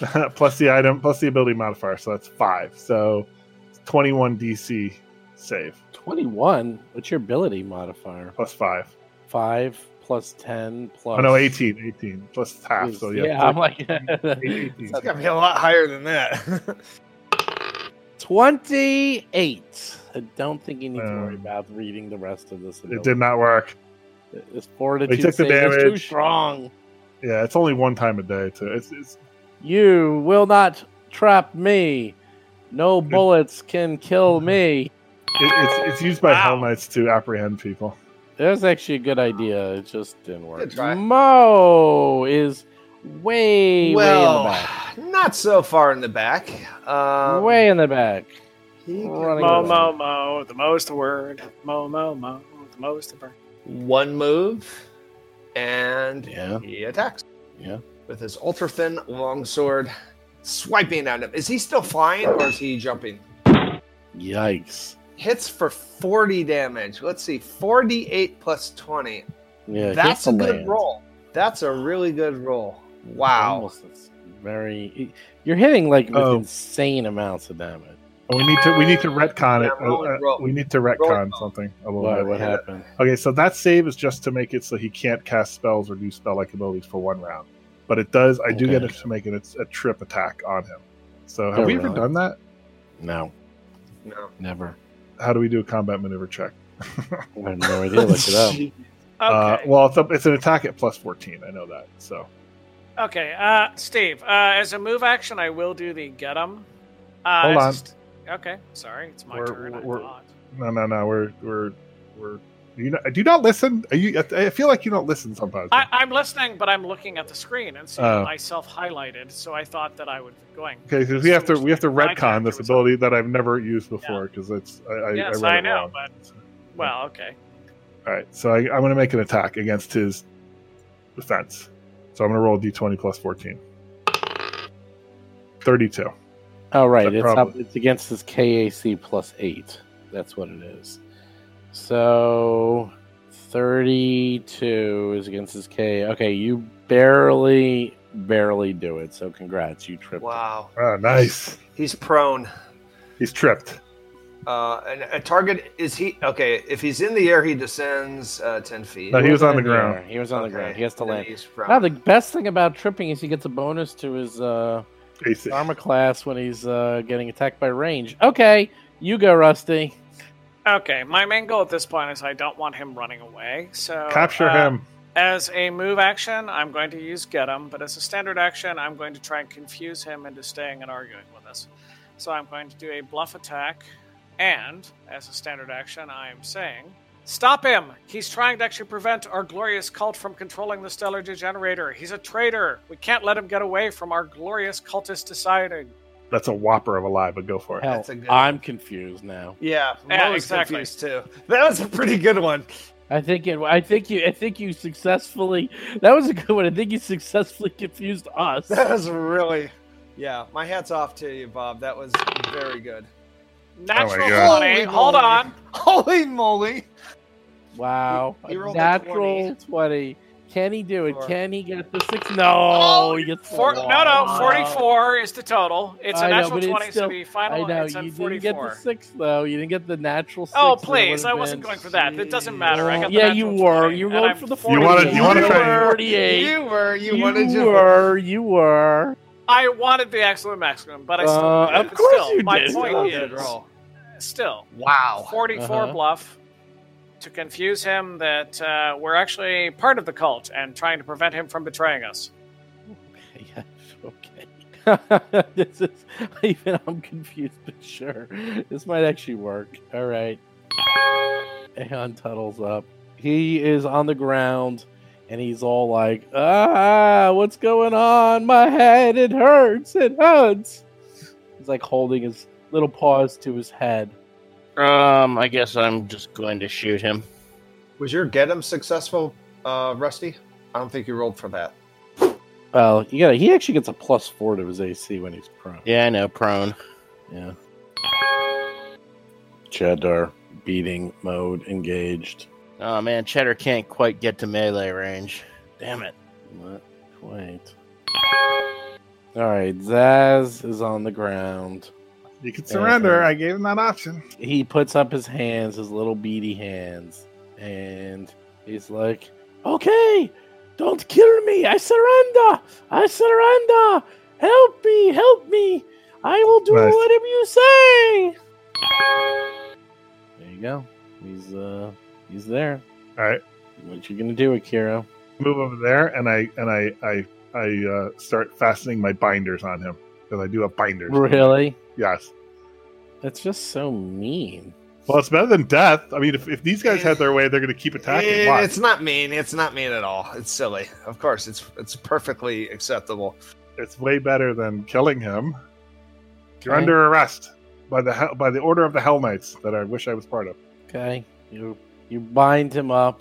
plus the item plus the ability modifier, so that's five. So it's 21 DC save 21. What's your ability modifier? plus five. 5 plus 10 plus. Oh no, 18, 18 plus half. So yeah, yeah, I'm like 18. It's got to be a lot higher than that. 28. I don't think you need to worry Um, about reading the rest of this. it did not work. It's fortitude. took the save is too damage. strong. Yeah, it's only one time a day. To it's, it's You will not trap me. No bullets can kill me. it, it's it's used by Wow. Hellknights to apprehend people. That's actually a good idea. It just didn't work. Good try. Mo is way, well, way in the back. not so far in the back. Um, way in the back. he can- running Mo, mo, mo, the most word. Mo, mo, mo, the most word. one move, and Yeah. he attacks. Yeah. With his ultra thin longsword, swiping at him. Is he still flying or is he jumping? Yikes. Hits for 40 damage. Let's see, 48 plus 20. Yeah, That's a good land. roll. That's a really good roll. Wow. Almost very. You're hitting like with Oh. insane amounts of damage. We need to we need to retcon it. Yeah, roll Uh, uh, roll. we need to Roll retcon something a little What, bit. what yeah. happened? Okay, so that save is just to make it so he can't cast spells or do spell like abilities for one round. But it does. I do Okay. get it to make it a, a trip attack on him. So have Oh, we ever done that? No, No. never. How do we do a combat maneuver check? I have no idea. Look it up. Okay. Uh, well, it's, a, it's an attack at plus fourteen. I know that. So Okay, uh, Steve. Uh, as a move action, I will do the get 'em. Uh, Hold on. st- okay, sorry, it's my We're- turn. I we're- no, no, no. We're we're we're. Do you not, do you not listen? Are you? I feel like you don't listen sometimes. I, I'm listening, but I'm looking at the screen and seeing Oh. myself highlighted. So I thought that I would be going. Okay, because we have to we have to retcon this ability that I've never used before because it's I, I, Yes, I, read I it know, wrong. but well, okay. All right, so I, I'm going to make an attack against his defense. So I'm going to roll a d20 plus 14. 32. Oh right, it's up, it's against his KAC plus eight. That's what it is. So thirty-two is against his K. Okay, you barely, barely do it. So congrats, you tripped. Wow. Oh, nice. He's prone. He's tripped. Uh, and a target is he okay? If he's in the air, he descends uh, ten feet. No, he was on the ground. air. He was on the ground. He has to then land. he's prone. Now the best thing about tripping is he gets a bonus to his uh, armor class when he's uh, getting attacked by range. Okay, you go, Rusty. Okay, my main goal at this point is I don't want him running away. So Capture uh, him. As a move action, I'm going to use get him, but as a standard action, I'm going to try and confuse him into staying and arguing with us. So I'm going to do a bluff attack, and as a standard action, I am saying, Stop him! He's trying to actually prevent our glorious cult from controlling the stellar degenerator. He's a traitor. We can't let him get away from our glorious cultist deciding. That's a whopper of a lie, but go for it. Hell, That's a good I'm confused now. Yeah, Yeah, Mo was exactly. confused too. That was a pretty good one. I think it. I think you. I think you successfully. That was a good one. I think you successfully confused us. That was really, yeah. My hats off to you, Bob. That was very good. Oh natural God. 20. Hold moly. on. Holy moly! Wow, He- he a rolled a natural 20. twenty Can he do it? Four. Can he get the six? No, he gets Four, no, no, 44 is the total. It's a I know, natural but it's 20, still- so the I final know it's you at didn't 44. get the six though. You didn't get the natural six. Oh, please. I wasn't going for that. It doesn't matter. I got the yeah, you were. 20, You and rolled I'm for the 48. You wanna- you wanted to. forty-eight. You were. You, You wanted your were. You were. I wanted the absolute maximum, but I still Uh, did. of course still, you my did. point Oh, is, still, Wow. 44 Uh-huh. bluff to confuse him that uh, we're actually part of the cult and trying to prevent him from betraying us. Yeah, okay. this is even I'm confused, but sure. This might actually work. All right. Aeon Tuttle's up. He is on the ground and he's all like, ah, what's going on? My head, it hurts, it hurts. He's like holding his little paws to his head. Um, I guess I'm just going to shoot him. Was your get him successful, uh, Rusty? I don't think you rolled for that. Well, you got he actually gets a plus four to his AC when he's prone. Yeah, I know, prone. Yeah. Cheddar beating mode engaged. Oh man, Cheddar can't quite get to melee range. Damn it. Not quite. All right, Zaz is on the ground. You can surrender. Uh-uh. I gave him that option. He puts up his hands, his little beady hands, and he's like, "Okay, don't kill me. I surrender. I surrender. Help me, help me. I will do Nice. whatever you say." There you go. He's uh, he's there. All right, What you gonna do, Akiro? move over there, and I and I I I uh, start fastening my binders on him because I do have binders. Really? Yes. That's just so mean. Well, it's better than death. I mean, if, if these guys had their way, they're going to keep attacking. Eh, Watch. It's not mean. It's not mean at all. It's silly. Of course, it's it's perfectly acceptable. It's way better than killing him. You're Okay. under arrest by the Hell- by the order of the Hellknights that I wish I was part of. Okay, you you bind him up.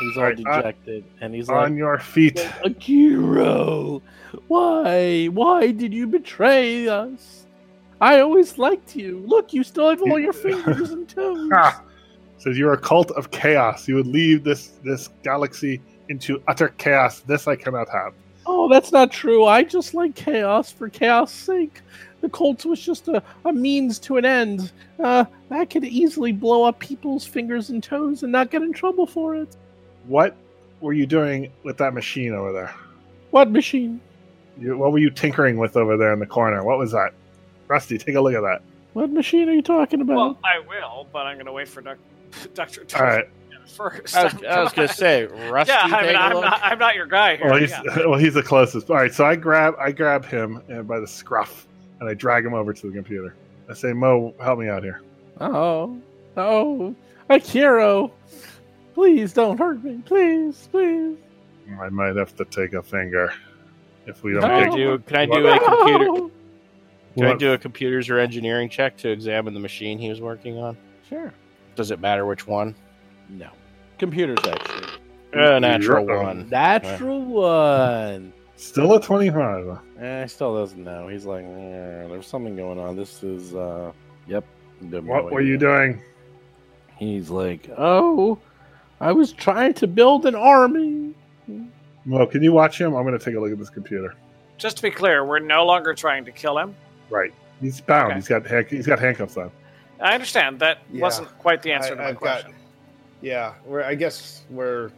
He's all Alright, uh, dejected, and he's On like, your feet. "Akiro, why, why did you betray us? I always liked you. Look, you still have all your fingers and toes." Ha! Says you're a cult of chaos. You would lead this this galaxy into utter chaos. This I cannot have. Oh, that's not true. I just like chaos for chaos' sake. The cult was just a, a means to an end. Uh, I could easily blow up people's fingers and toes and not get in trouble for it. What were you doing with that machine over there? What machine? You, what were you tinkering with over there in the corner? What was that? Rusty, take a look at that. What machine are you talking about? Well, I will, but I'm going to wait for doc- Dr. All right. first. I was, was gonna say, Rusty. yeah, I take mean, a I'm look? not, I'm not your guy here. Well, he's yeah. well, he's the closest. All right, so I grab I grab him and by the scruff and I drag him over to the computer. I say, Mo, help me out here. Oh, oh, Akiro, please don't hurt me, please, please. I might have to take a finger if we don't Can I take. do? Can I do a computer? Can I do a computers or engineering check to examine the machine he was working on? Sure. Does it matter which one? No. Computers actually. Uh, natural Yeah. one. Natural one. Still a twenty-five. Eh, still doesn't know. He's like, "Eh, there's something going on. This is, uh, yep. What were you doing? He's like, oh, I was trying to build an army. Well, can you watch him? I'm going to take a look at this computer. Just to be clear, we're no longer trying to kill him. Right, he's bound. Okay. He's got hand- he's got handcuffs on. I understand that Yeah. wasn't quite the answer I- to my I've question. got. Yeah, we're. I guess we're.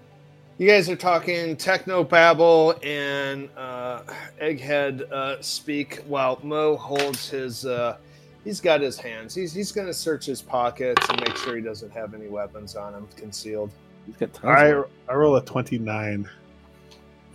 You guys are talking techno babble and uh, egghead uh, speak while Mo holds his. Uh, he's got his hands. He's he's going to search his pockets and make sure he doesn't have any weapons on him concealed. He's got tons I of I roll a twenty-nine.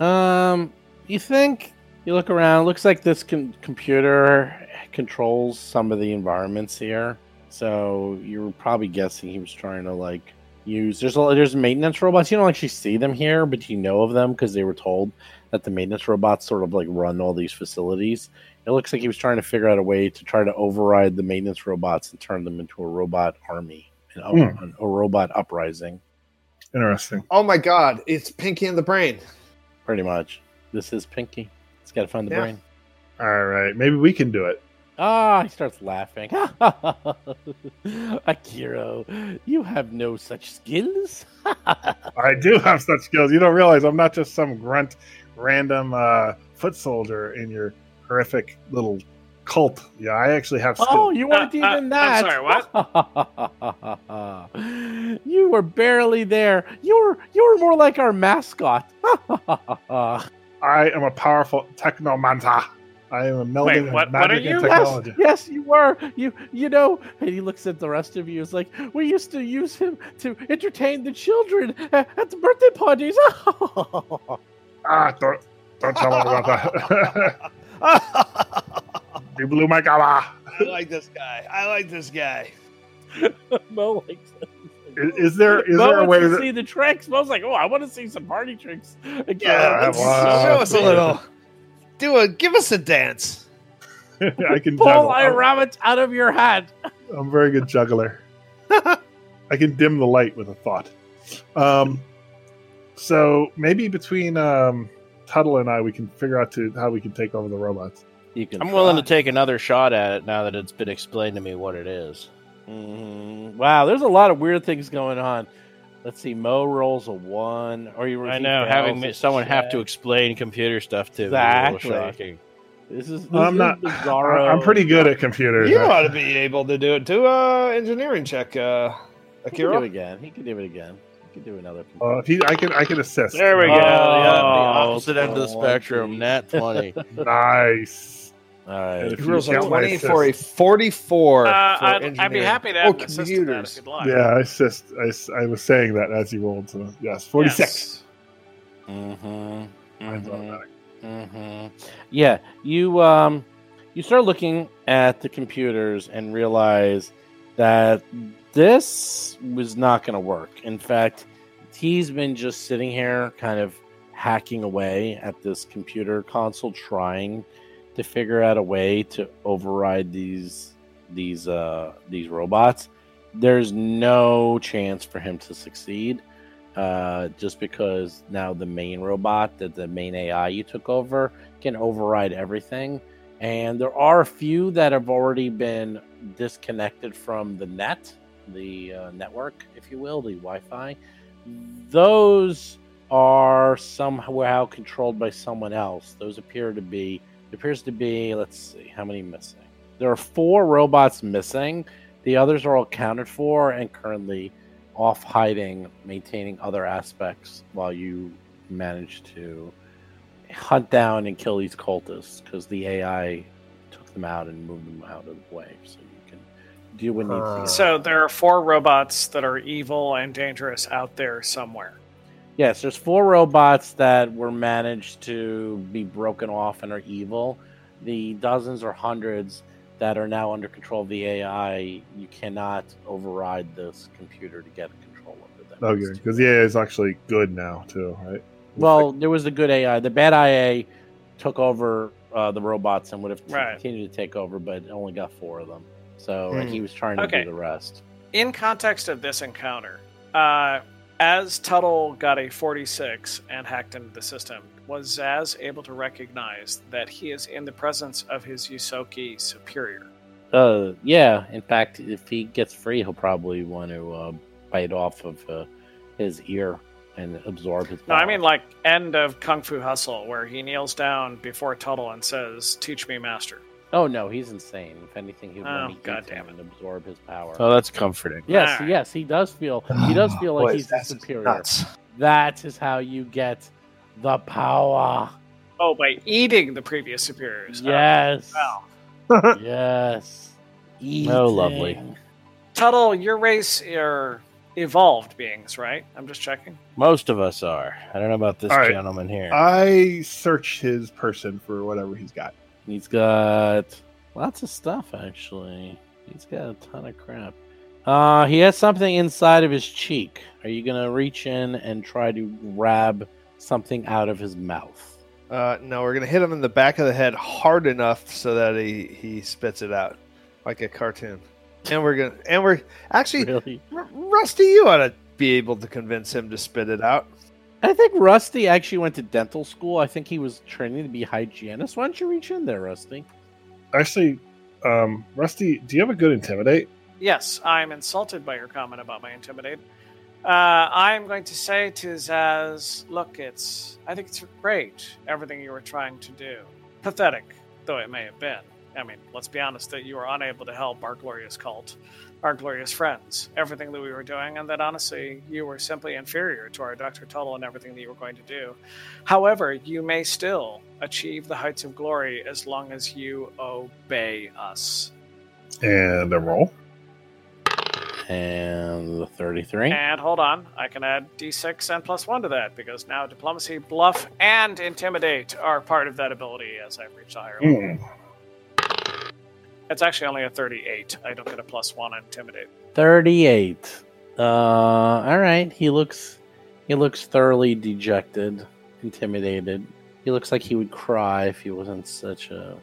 Um, you think you look around? Looks like this com- computer controls some of the environments here. So you're probably guessing he was trying to like use. There's a, there's maintenance robots. You don't actually see them here, but you know of them because they were told that the maintenance robots sort of like run all these facilities. It looks like he was trying to figure out a way to try to override the maintenance robots and turn them into a robot army, an, Hmm. an- a robot uprising. Interesting. Oh my God! It's Pinky and the Brain. Pretty much. This is Pinky. It's got to find the Yeah. brain. All right, maybe we can do it. Ah, he starts laughing. Akiro, you have no such skills. I do have such skills. You don't realize I'm not just some grunt, random uh, foot soldier in your horrific little cult. Yeah, I actually have skills. Oh, you weren't Uh, uh, even I'm that. sorry, what? you were barely there. You were you were more like our mascot. I am a powerful technomancer. I am a melding Wait, of what- what are magic you? and yes, technology. yes, you were. You you know, and he looks at the rest of you. It's like we used to use him to entertain the children at, at the birthday parties. Ah, don't, don't tell him about that. you blew my cover. I like this guy. I like this guy. Mo likes it. Is, is there is Mo there a way to that see the tricks. Mo's like, oh, I want to see some party tricks. Again. Yeah, Let's Show us a little. Do a. Give us a dance. I can pull juggle? a I'm, rabbit out of your hat. I'm a very good juggler. I can dim the light with a thought. Um, so maybe between um, Tuttle and I, we can figure out to how we can take over the robots. You can. I'm willing to take another shot at it now that it's been explained to me what it is. Mhm. Wow, there's a lot of weird things going on. Let's see. Mo rolls a one, or you. I know having a me- someone have to explain computer stuff to Exactly. is a little shocking. This is. This I'm is not- Bizarro. I'm pretty good at computers. You ought to be able to do it. Do a engineering check, uh, He can do it Akiro. again. He can do it again. He can do another. Uh, if he, I can I can assist. There we go. Oh, yeah, the opposite end of the oh, spectrum. geez. Nat twenty. Nice. All right. If He rolls a 20 for a 44. Uh, for I'd, I'd be happy to Oh, an assist to that computers. if you'd like. Yeah, I assist. I, s- I was saying that as you rolled. So yes, forty six. Mm-hmm. Mine's automatic. hmm Yeah, you um, you start looking at the computers and realize that this was not going to work. In fact, he's been just sitting here, kind of hacking away at this computer console, trying to figure out a way to override these these uh these robots. There's no chance for him to succeed uh, just because now the main robot, that the main AI you took over, can override everything. And there are a few that have already been disconnected from the net, the uh, network, if you will, the Wi Fi. Those are somehow controlled by someone else. Those appear to be, there appears to be, let's see, how many missing? There are four robots missing. The others are all accounted for and currently off hiding, maintaining other aspects while you manage to hunt down and kill these cultists because the AI took them out and moved them out of the way so you can do what needs to get So there are four robots that are evil and dangerous out there somewhere. Yes, there's four robots that were managed to be broken off and are evil. The dozens or hundreds that are now under control of the AI, you cannot override this computer to get control over them. Okay, because the AI is actually good now too, right? Well, there was the good AI. The bad IA took over uh, the robots and would have Right. continued to take over, but only got four of them. So and Hmm. he was trying to Okay. do the rest. In context of this encounter, uh, as Tuttle got a 46 and hacked into the system, was Zaz able to recognize that he is in the presence of his Ysoki superior? Uh, yeah. In fact, if he gets free, he'll probably want to uh, bite off of uh, his ear and absorb his. No, I mean like end of Kung Fu Hustle, where he kneels down before Tuttle and says, "Teach me, master." Oh no, he's insane. If anything, he would Oh, want to God eat him and absorb his power. Oh, that's comforting. yes, Alright. yes, he does feel. He oh, does feel like Boys, he's that's superior. nuts. That is how you get the power. Oh, by eating the previous superiors. Oh, Yes. wow. yes. Oh, lovely. Tuttle, your race are evolved beings, right? I'm just checking. Most of us are. I don't know about this All right. gentleman here. I search his person for whatever he's got. He's got lots of stuff actually. He's got a ton of crap. Uh, he has something inside of his cheek. Are you gonna reach in and try to grab something out of his mouth? Uh, no, we're gonna hit him in the back of the head hard enough so that he he spits it out like a cartoon. And we're gonna and we're actually Really? R- Rusty, you ought to be able to convince him to spit it out. I think Rusty actually went to dental school. I think he was training to be hygienist. Why don't you reach in there, Rusty? Actually, Um, Rusty, do you have a good intimidate? Yes, I'm insulted by your comment about my intimidate. Uh, I'm going to say to Zaz, look, it's. I think it's great, everything you were trying to do. Pathetic, though it may have been. I mean, let's be honest, that you were unable to help our glorious cult, our glorious friends, everything that we were doing, and that honestly, you were simply inferior to our Dr. Tuttle and everything that you were going to do. However, you may still achieve the heights of glory as long as you obey us. And a roll. And the 33. And hold on, I can add d6 and plus one to that because now diplomacy, bluff, and intimidate are part of that ability as I've reached a higher level. Hmm. It's actually only a 38. I don't get a plus one on intimidate. 38. Uh, all right. He looks he looks thoroughly dejected, intimidated. He looks like he would cry if he wasn't such a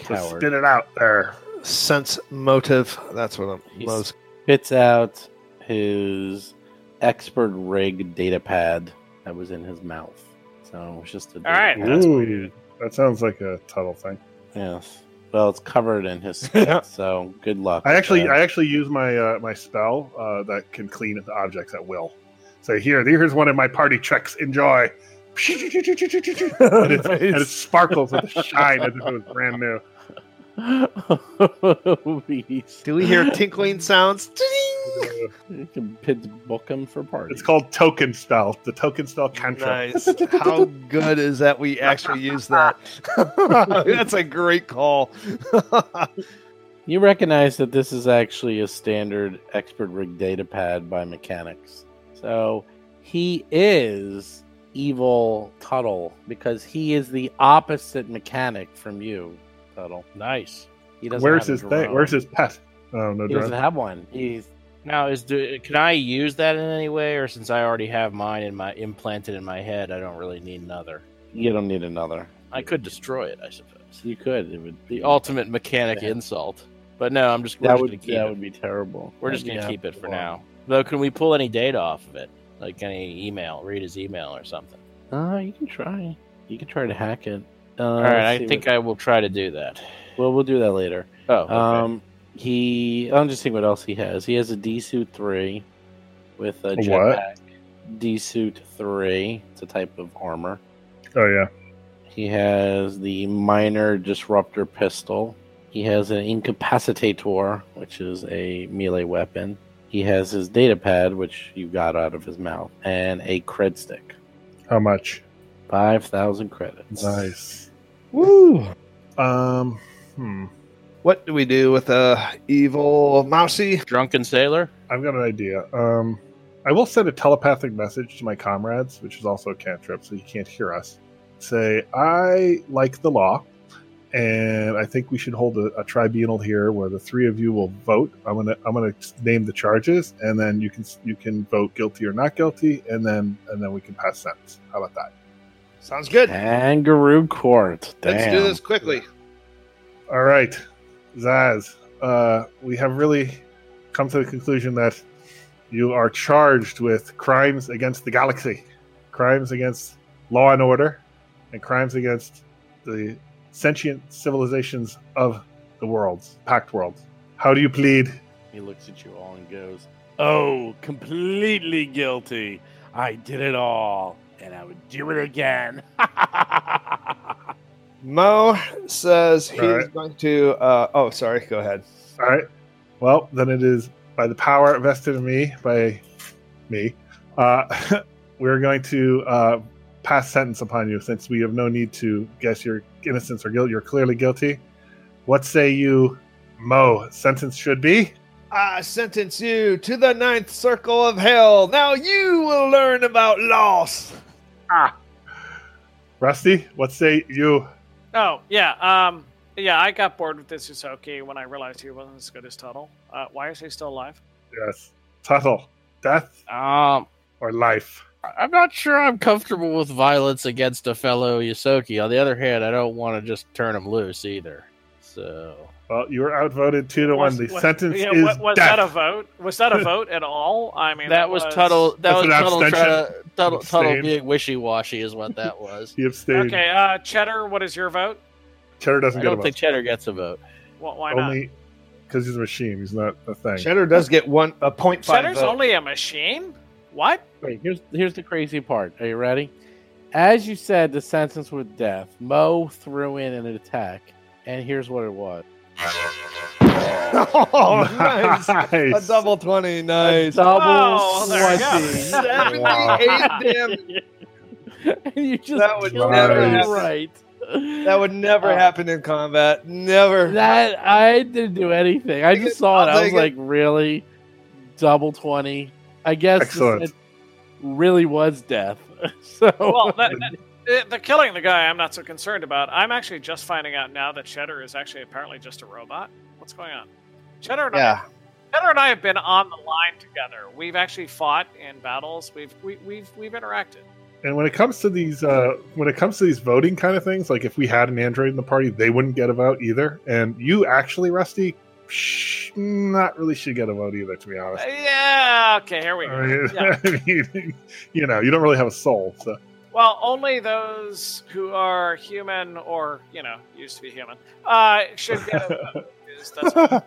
So coward. spit it out there. Sense motive. That's what I'm He's- most. Spits out his expert rig data pad that was in his mouth. So it's just a data right. pad. That's Ooh, that sounds like a Tuttle thing. Yes. Well, it's covered in his spit, so good luck. I actually, that. I actually use my uh, my spell uh, that can clean into objects at will. So here, here's one of my party tricks. Enjoy. and, it, and it sparkles with a shine as if it was brand new. Beast. Do we hear tinkling sounds? You can pit book him for parties. It's called token spell. The token spell cantrip. nice. How good is that we actually use that? That's a great call. You recognize that this is actually a standard expert rig data pad by mechanics. So he is evil Tuttle because he is the opposite mechanic from you, Tuttle. Nice. He doesn't Where's have his thing? Where's his pet? Oh no, He doesn't have one. He's Now, is do, can I use that in any way, or since I already have mine in my implanted in my head, I don't really need another? you don't need another. I could destroy it, I suppose. You could. It would The ultimate mechanic Yeah. insult. But no, I'm just, that just would gonna keep that it. would be terrible. We're just gonna be keep it for horrible. now. Though, can we pull any data off of it, like any email, read his email or something? Uh, you can try. You can try to hack it. Uh, All right, I think I will try to do that. Well, we'll do that later. Oh, okay. Um, he. I'm just seeing what else he has. He has a D suit three with a A jetpack. D suit three. It's a type of armor. Oh yeah. He has the minor disruptor pistol. He has an incapacitator, which is a melee weapon. He has his data pad, which you got out of his mouth, and a cred stick. How much? Five thousand credits. Nice. Woo! Um. Hmm. What do we do with a evil mousy? Drunken sailor. I've got an idea. Um. I will send a telepathic message to my comrades, which is also a cantrip, so you can't hear us. Say, I like the law, and I think we should hold a, a tribunal here where the three of you will vote. I'm gonna I'm gonna name the charges, and then you can you can vote guilty or not guilty, and then and then we can pass sentence. How about that? Sounds good. Kangaroo court. Damn. Let's do this quickly. All right, Zaz. Uh, we have really come to the conclusion that you are charged with crimes against the galaxy, crimes against law and order, and crimes against the sentient civilizations of the worlds, packed worlds. How do you plead? He looks at you all and goes, "Oh, completely guilty. I did it all, and I would do it again." Mo says he's All right. going to. Uh, oh, sorry. Go ahead. All right. Well, then it is by the power vested in me by me. Uh, we're going to uh, pass sentence upon you since we have no need to guess your innocence or guilt. You're clearly guilty. What say you, Mo? Sentence should be. I sentence you to the ninth circle of hell. Now you will learn about loss. Rusty, what say you? Oh, yeah. Um, yeah, I got bored with this Ysoki when I realized he wasn't as good as Tuttle. Uh, why is he still alive? Yes. Tuttle, death Um, or life? I'm not sure I'm comfortable with violence against a fellow Ysoki. On the other hand, I don't want to just turn him loose either. So Well, you were outvoted two to one. The was- sentence yeah, is wa- was death. that a vote? Was that a vote at all? I mean, that was Tuttle. That was an Tuttle abstention. to Tuttle, Tuttle being wishy washy is what that was. He abstained. Okay, uh, Cheddar, what is your vote? Cheddar doesn't I get a don't think Cheddar gets a vote. Wh- Why not? Only because he's a machine. He's not a thing. Cheddar does get one a point five. Cheddar's vote. only a machine. What? Wait, here's here's the crazy part. Are you ready? As you said, the sentence with death. Mo threw in an attack, and here's what it was. Oh, nice. Nice. A double twenty, nice. Double Oh, there we go. twenty. Seventy-eight damage. and you just That would never it happen. right. That would never Uh, happen in combat. Never. That I didn't do anything. I just saw it. I'll was like, really, double twenty. I guess it really was death. So Well, that, that- the, the killing the guy, I'm not so concerned about. I'm actually just finding out now that Cheddar is actually apparently just a robot. What's going on? Cheddar and I. Cheddar and I have been on the line together. We've actually fought in battles. We've we, we've we've interacted. And when it comes to these, uh, when it comes to these voting kind of things, like if we had an android in the party, they wouldn't get a vote either. And you actually, Rusty, sh- not really should get a vote either, to be honest. Yeah. Okay. Here we go. I mean, Yeah. I mean, you know, you don't really have a soul. So Well, only those who are human or you know used to be human uh, should get a vote. That's what I'm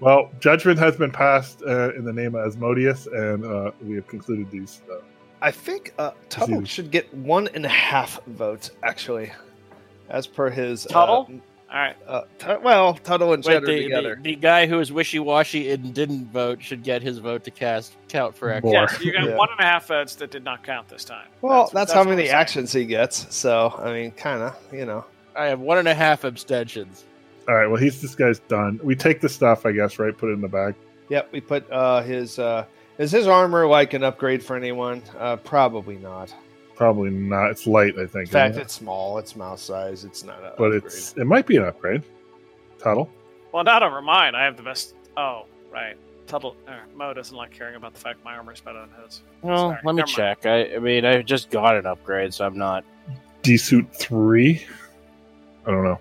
well, judgment has been passed uh, in the name of Asmodeus, and uh, we have concluded these. Uh, I think uh, Tuttle should get one and a half votes, actually, as per his. Tuttle? All right. Uh, Tu- well, Tuttle and Wait, Cheddar the, together. the, the guy who was wishy washy and didn't vote should get his vote to cast count for action. More. Yes, you got Yeah. one and a half votes that did not count this time. well, that's, how many actions he gets. So, I mean, kind of, you know. I have one and a half abstentions. all right, well, he's this guy's done. We take the stuff, I guess, right? Put it in the bag. Yep, we put uh, his. Uh, is his armor like an upgrade for anyone? Uh, probably not. Probably not. It's light, I think. In fact, it? it's small. It's mouse size. It's not a. but upgrade. it's it might be an upgrade. Tuttle. Well, not over mine. I have the best. Oh, right. Tuttle, er, Mo doesn't like caring about the fact my armor is better than his. Well, Sorry, let me never mind. check. I, I mean, I just got an upgrade, so I'm not. D suit three. I don't know.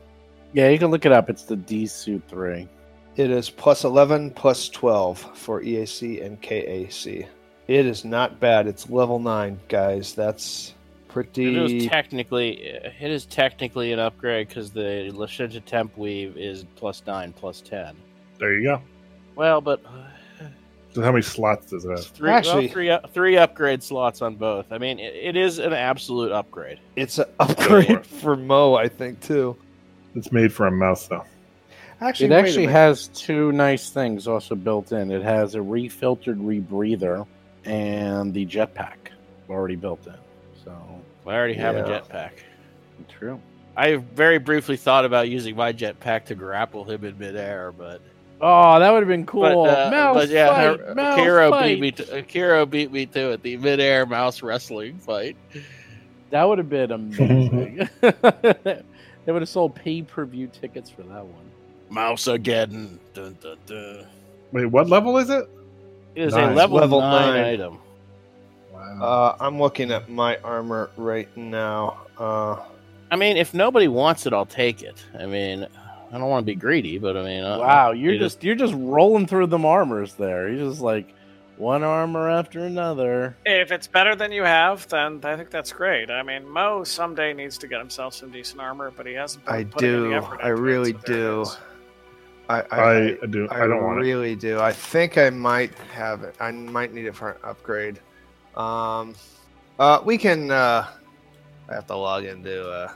yeah, you can look it up. It's the D suit three. It is plus 11, plus 12 for EAC and KAC. It is not bad. It's level 9, guys. That's It is pretty. technically, it is technically an upgrade because the Lashunta Tempweave is plus nine, plus ten. There you go. Well, but So how many slots does it have? three, Actually- well, three, uh, three upgrade slots on both. I mean, it, it is an absolute upgrade. It's an upgrade for Mo, I think, too. It's made for a mouse, though. Actually, It actually has two nice things also built in. It has a refiltered rebreather and the jetpack already built in. So I already have a jetpack. true. I very briefly thought about using my jetpack to grapple him in midair, but Oh, that would have been cool. but, uh, mouse but yeah, fight, her- mouse Kiro fight. beat me. To, Kiro beat me to it. The midair mouse wrestling fight. That would have been amazing. they would have sold pay per view tickets for that one. Mouse again. Dun, dun, dun. Wait, what level is it? It is Nine. a level, Level nine, nine. item. Wow. Uh, I'm looking at my armor right now. Uh, I mean, if nobody wants it, I'll take it. I mean, I don't want to be greedy, but I mean, uh, Wow, you're it is- just you're just rolling through them armors there. You're just like one armor after another. If it's better than you have, then I think that's great. I mean, Mo someday needs to get himself some decent armor, but he hasn't. Been I putting any do. effort I into it, really so do. is. I, I, I, I, I do. I, I don't want it. really do. I think I might have it. I might need it for an upgrade. Um, uh, we can. Uh, I have to log into uh,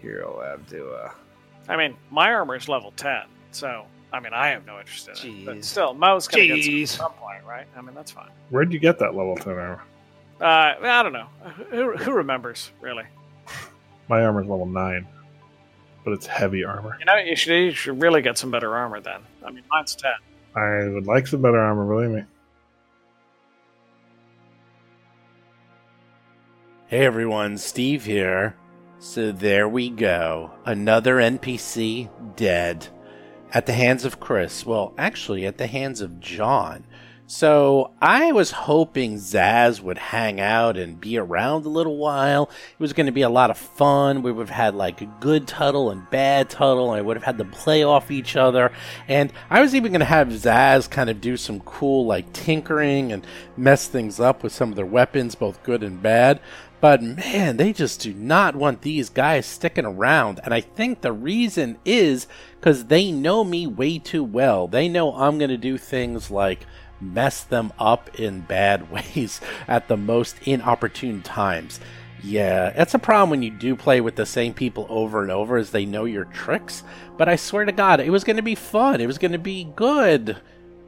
Hero Lab to. Uh, I mean, my armor is level ten, so I mean, I have no interest in it. But Jeez. still, Mo's gonna get some at some point, right? I mean, that's fine. Where'd you get that level 10 armor? Uh, I don't know. Who, who remembers, really? My armor's level 9, but it's heavy armor. You know, you should, you should really get some better armor then. I mean, mine's ten. I would like some better armor, believe me. Hey everyone, Steve here. So there we go. Another NPC dead. At the hands of Chris. Well, actually, at the hands of John. So I was hoping Zaz would hang out and be around a little while. It was going to be a lot of fun. We would have had like a good Tuttle and bad Tuttle, and I would have had them play off each other. And I was even going to have Zaz kind of do some cool like tinkering and mess things up with some of their weapons, both good and bad. But man, they just do not want these guys sticking around. And I think the reason is because they know me way too well. They know I'm going to do things like mess them up in bad ways at the most inopportune times. Yeah, it's a problem when you do play with the same people over and over as they know your tricks. But I swear to God, it was going to be fun. It was going to be good.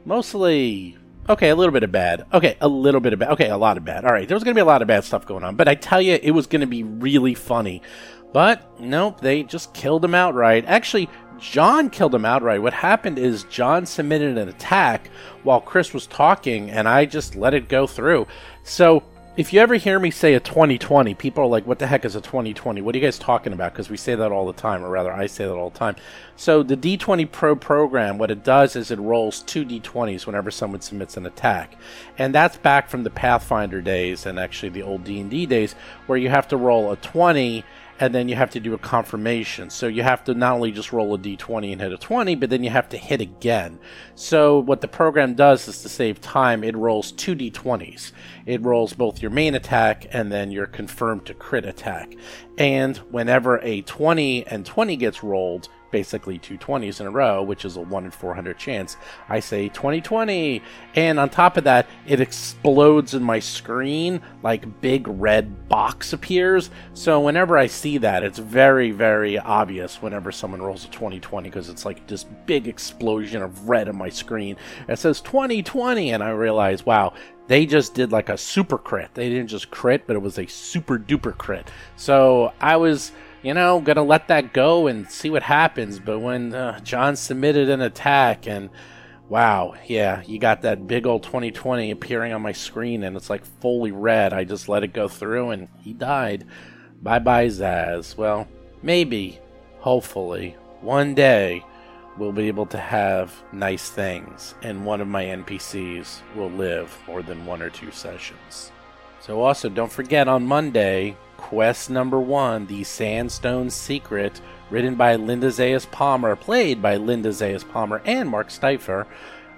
Mostly Okay, a little bit of bad. Okay, a little bit of bad. Okay, a lot of bad. All right, there was going to be a lot of bad stuff going on, but I tell you, it was going to be really funny. But nope, they just killed him outright. Actually, John killed him outright. What happened is John submitted an attack while Chris was talking, and I just let it go through. So if you ever hear me say a 2020, people are like, what the heck is a 2020? What are you guys talking about? Because we say that all the time, or rather, I say that all the time. So, the D20 Pro program, what it does is it rolls two D20s whenever someone submits an attack. And that's back from the Pathfinder days and actually the old D&D days, where you have to roll a 20 and then you have to do a confirmation. So you have to not only just roll a d20 and hit a 20, but then you have to hit again. So what the program does is to save time, it rolls two d20s. It rolls both your main attack and then your confirmed to crit attack. And whenever a 20 and 20 gets rolled, basically two 20s in a row, which is a 1 in 400 chance, I say 2020. And on top of that, it explodes in my screen like big red box appears. So whenever I see that, it's very, very obvious whenever someone rolls a 2020 because it's like this big explosion of red on my screen. It says 2020, and I realize, wow, they just did like a super crit. They didn't just crit, but it was a super duper crit. So I was you know, gonna let that go and see what happens. But when uh, John submitted an attack, and wow, yeah, you got that big old 2020 appearing on my screen, and it's like fully red. I just let it go through, and he died. Bye bye, Zaz. Well, maybe, hopefully, one day we'll be able to have nice things, and one of my NPCs will live more than one or two sessions. So, also, don't forget on Monday, Quest number one, The Sandstone Secret, written by Linda Zayas Palmer, played by Linda Zayas Palmer and Mark Seifter,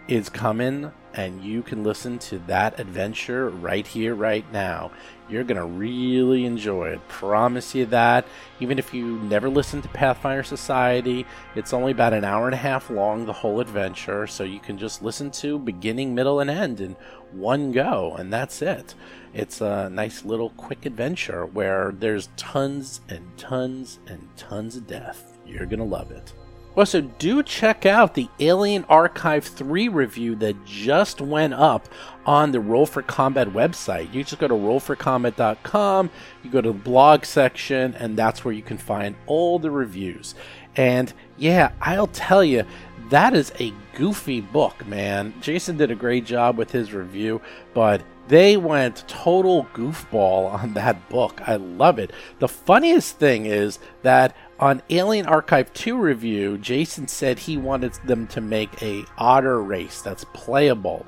is coming, and you can listen to that adventure right here, right now. You're going to really enjoy it. Promise you that. Even if you never listened to Pathfinder Society, it's only about an hour and a half long, the whole adventure, so you can just listen to beginning, middle, and end in one go, and that's it. It's a nice little quick adventure where there's tons and tons and tons of death. You're going to love it. Also, do check out the Alien Archive 3 review that just went up on the Roll for Combat website. You just go to rollforcombat.com, you go to the blog section, and that's where you can find all the reviews. And yeah, I'll tell you, that is a goofy book, man. Jason did a great job with his review, but they went total goofball on that book. I love it. The funniest thing is that on Alien Archive 2 review, Jason said he wanted them to make a otter race that's playable,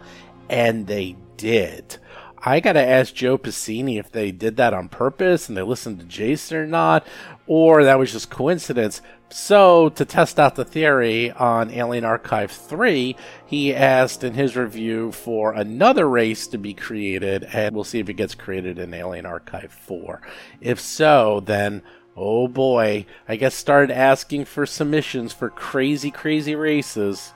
and they did. I gotta ask Joe Pasini if they did that on purpose and they listened to Jason or not, or that was just coincidence. So, to test out the theory on Alien Archive 3, he asked in his review for another race to be created, and we'll see if it gets created in Alien Archive 4. If so, then, oh boy, I guess started asking for submissions for crazy, crazy races.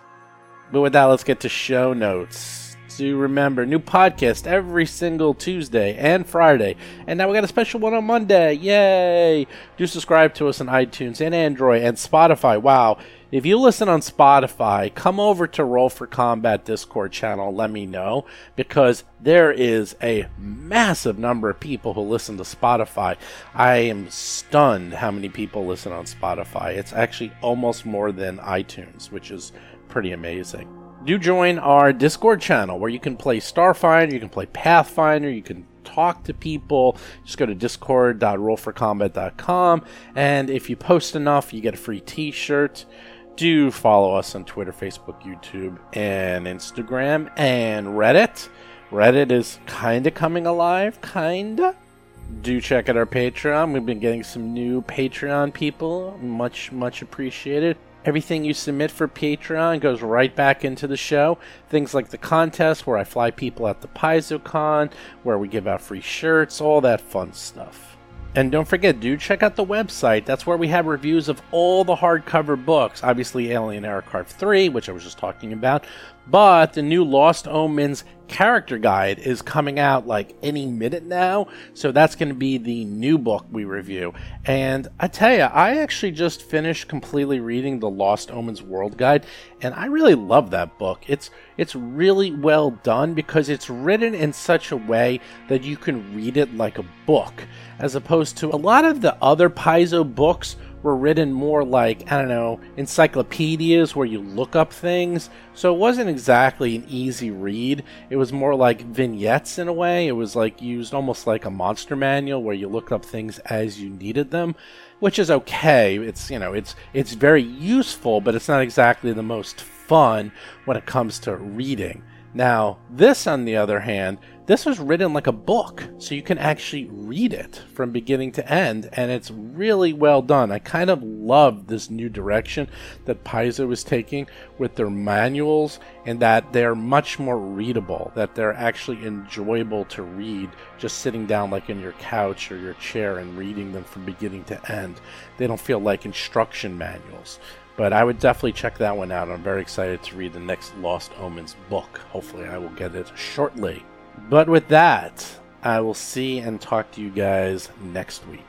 But with that, let's get to show notes do remember new podcast every single Tuesday and Friday. And now we got a special one on Monday. Yay! Do subscribe to us on iTunes and Android and Spotify. Wow. If you listen on Spotify, come over to Roll for Combat Discord channel. Let me know because there is a massive number of people who listen to Spotify. I am stunned how many people listen on Spotify. It's actually almost more than iTunes, which is pretty amazing do join our Discord channel where you can play Starfinder, you can play Pathfinder, you can talk to people. Just go to discord.rollforcombat.com, and if you post enough, you get a free t shirt. Do follow us on Twitter, Facebook, YouTube, and Instagram, and Reddit. Reddit is kind of coming alive, kinda. Do check out our Patreon. We've been getting some new Patreon people. Much, much appreciated. Everything you submit for Patreon goes right back into the show. Things like the contest where I fly people at the PaizoCon, where we give out free shirts, all that fun stuff. And don't forget, dude, check out the website. That's where we have reviews of all the hardcover books. Obviously, Alien Archive 3, which I was just talking about. But the new Lost Omens character guide is coming out like any minute now. So that's going to be the new book we review. And I tell you, I actually just finished completely reading the Lost Omens World Guide, and I really love that book. It's it's really well done because it's written in such a way that you can read it like a book, as opposed to a lot of the other Paizo books were written more like, I don't know, encyclopedias where you look up things. So it wasn't exactly an easy read. It was more like vignettes in a way. It was like used almost like a monster manual where you look up things as you needed them, which is okay. It's, you know, it's it's very useful, but it's not exactly the most fun when it comes to reading. Now, this on the other hand, this was written like a book, so you can actually read it from beginning to end, and it's really well done. I kind of love this new direction that Paizo is taking with their manuals, and that they're much more readable, that they're actually enjoyable to read just sitting down like in your couch or your chair and reading them from beginning to end. They don't feel like instruction manuals. But I would definitely check that one out. I'm very excited to read the next Lost Omens book. Hopefully, I will get it shortly. But with that, I will see and talk to you guys next week.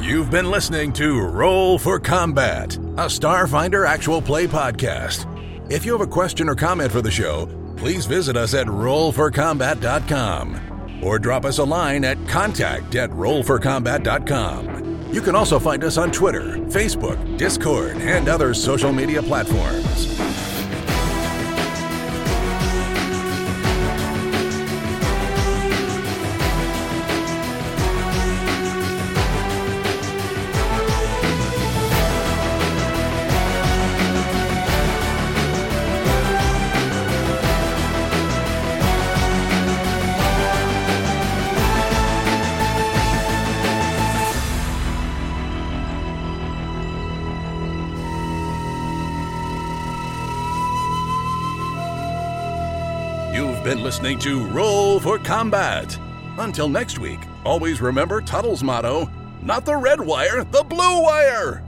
You've been listening to Roll for Combat, a Starfinder actual play podcast. If you have a question or comment for the show, please visit us at rollforcombat.com or drop us a line at contact at rollforcombat.com. You can also find us on Twitter, Facebook, Discord, and other social media platforms. Listening to Roll for Combat. Until next week, always remember Tuttle's motto not the red wire, the blue wire.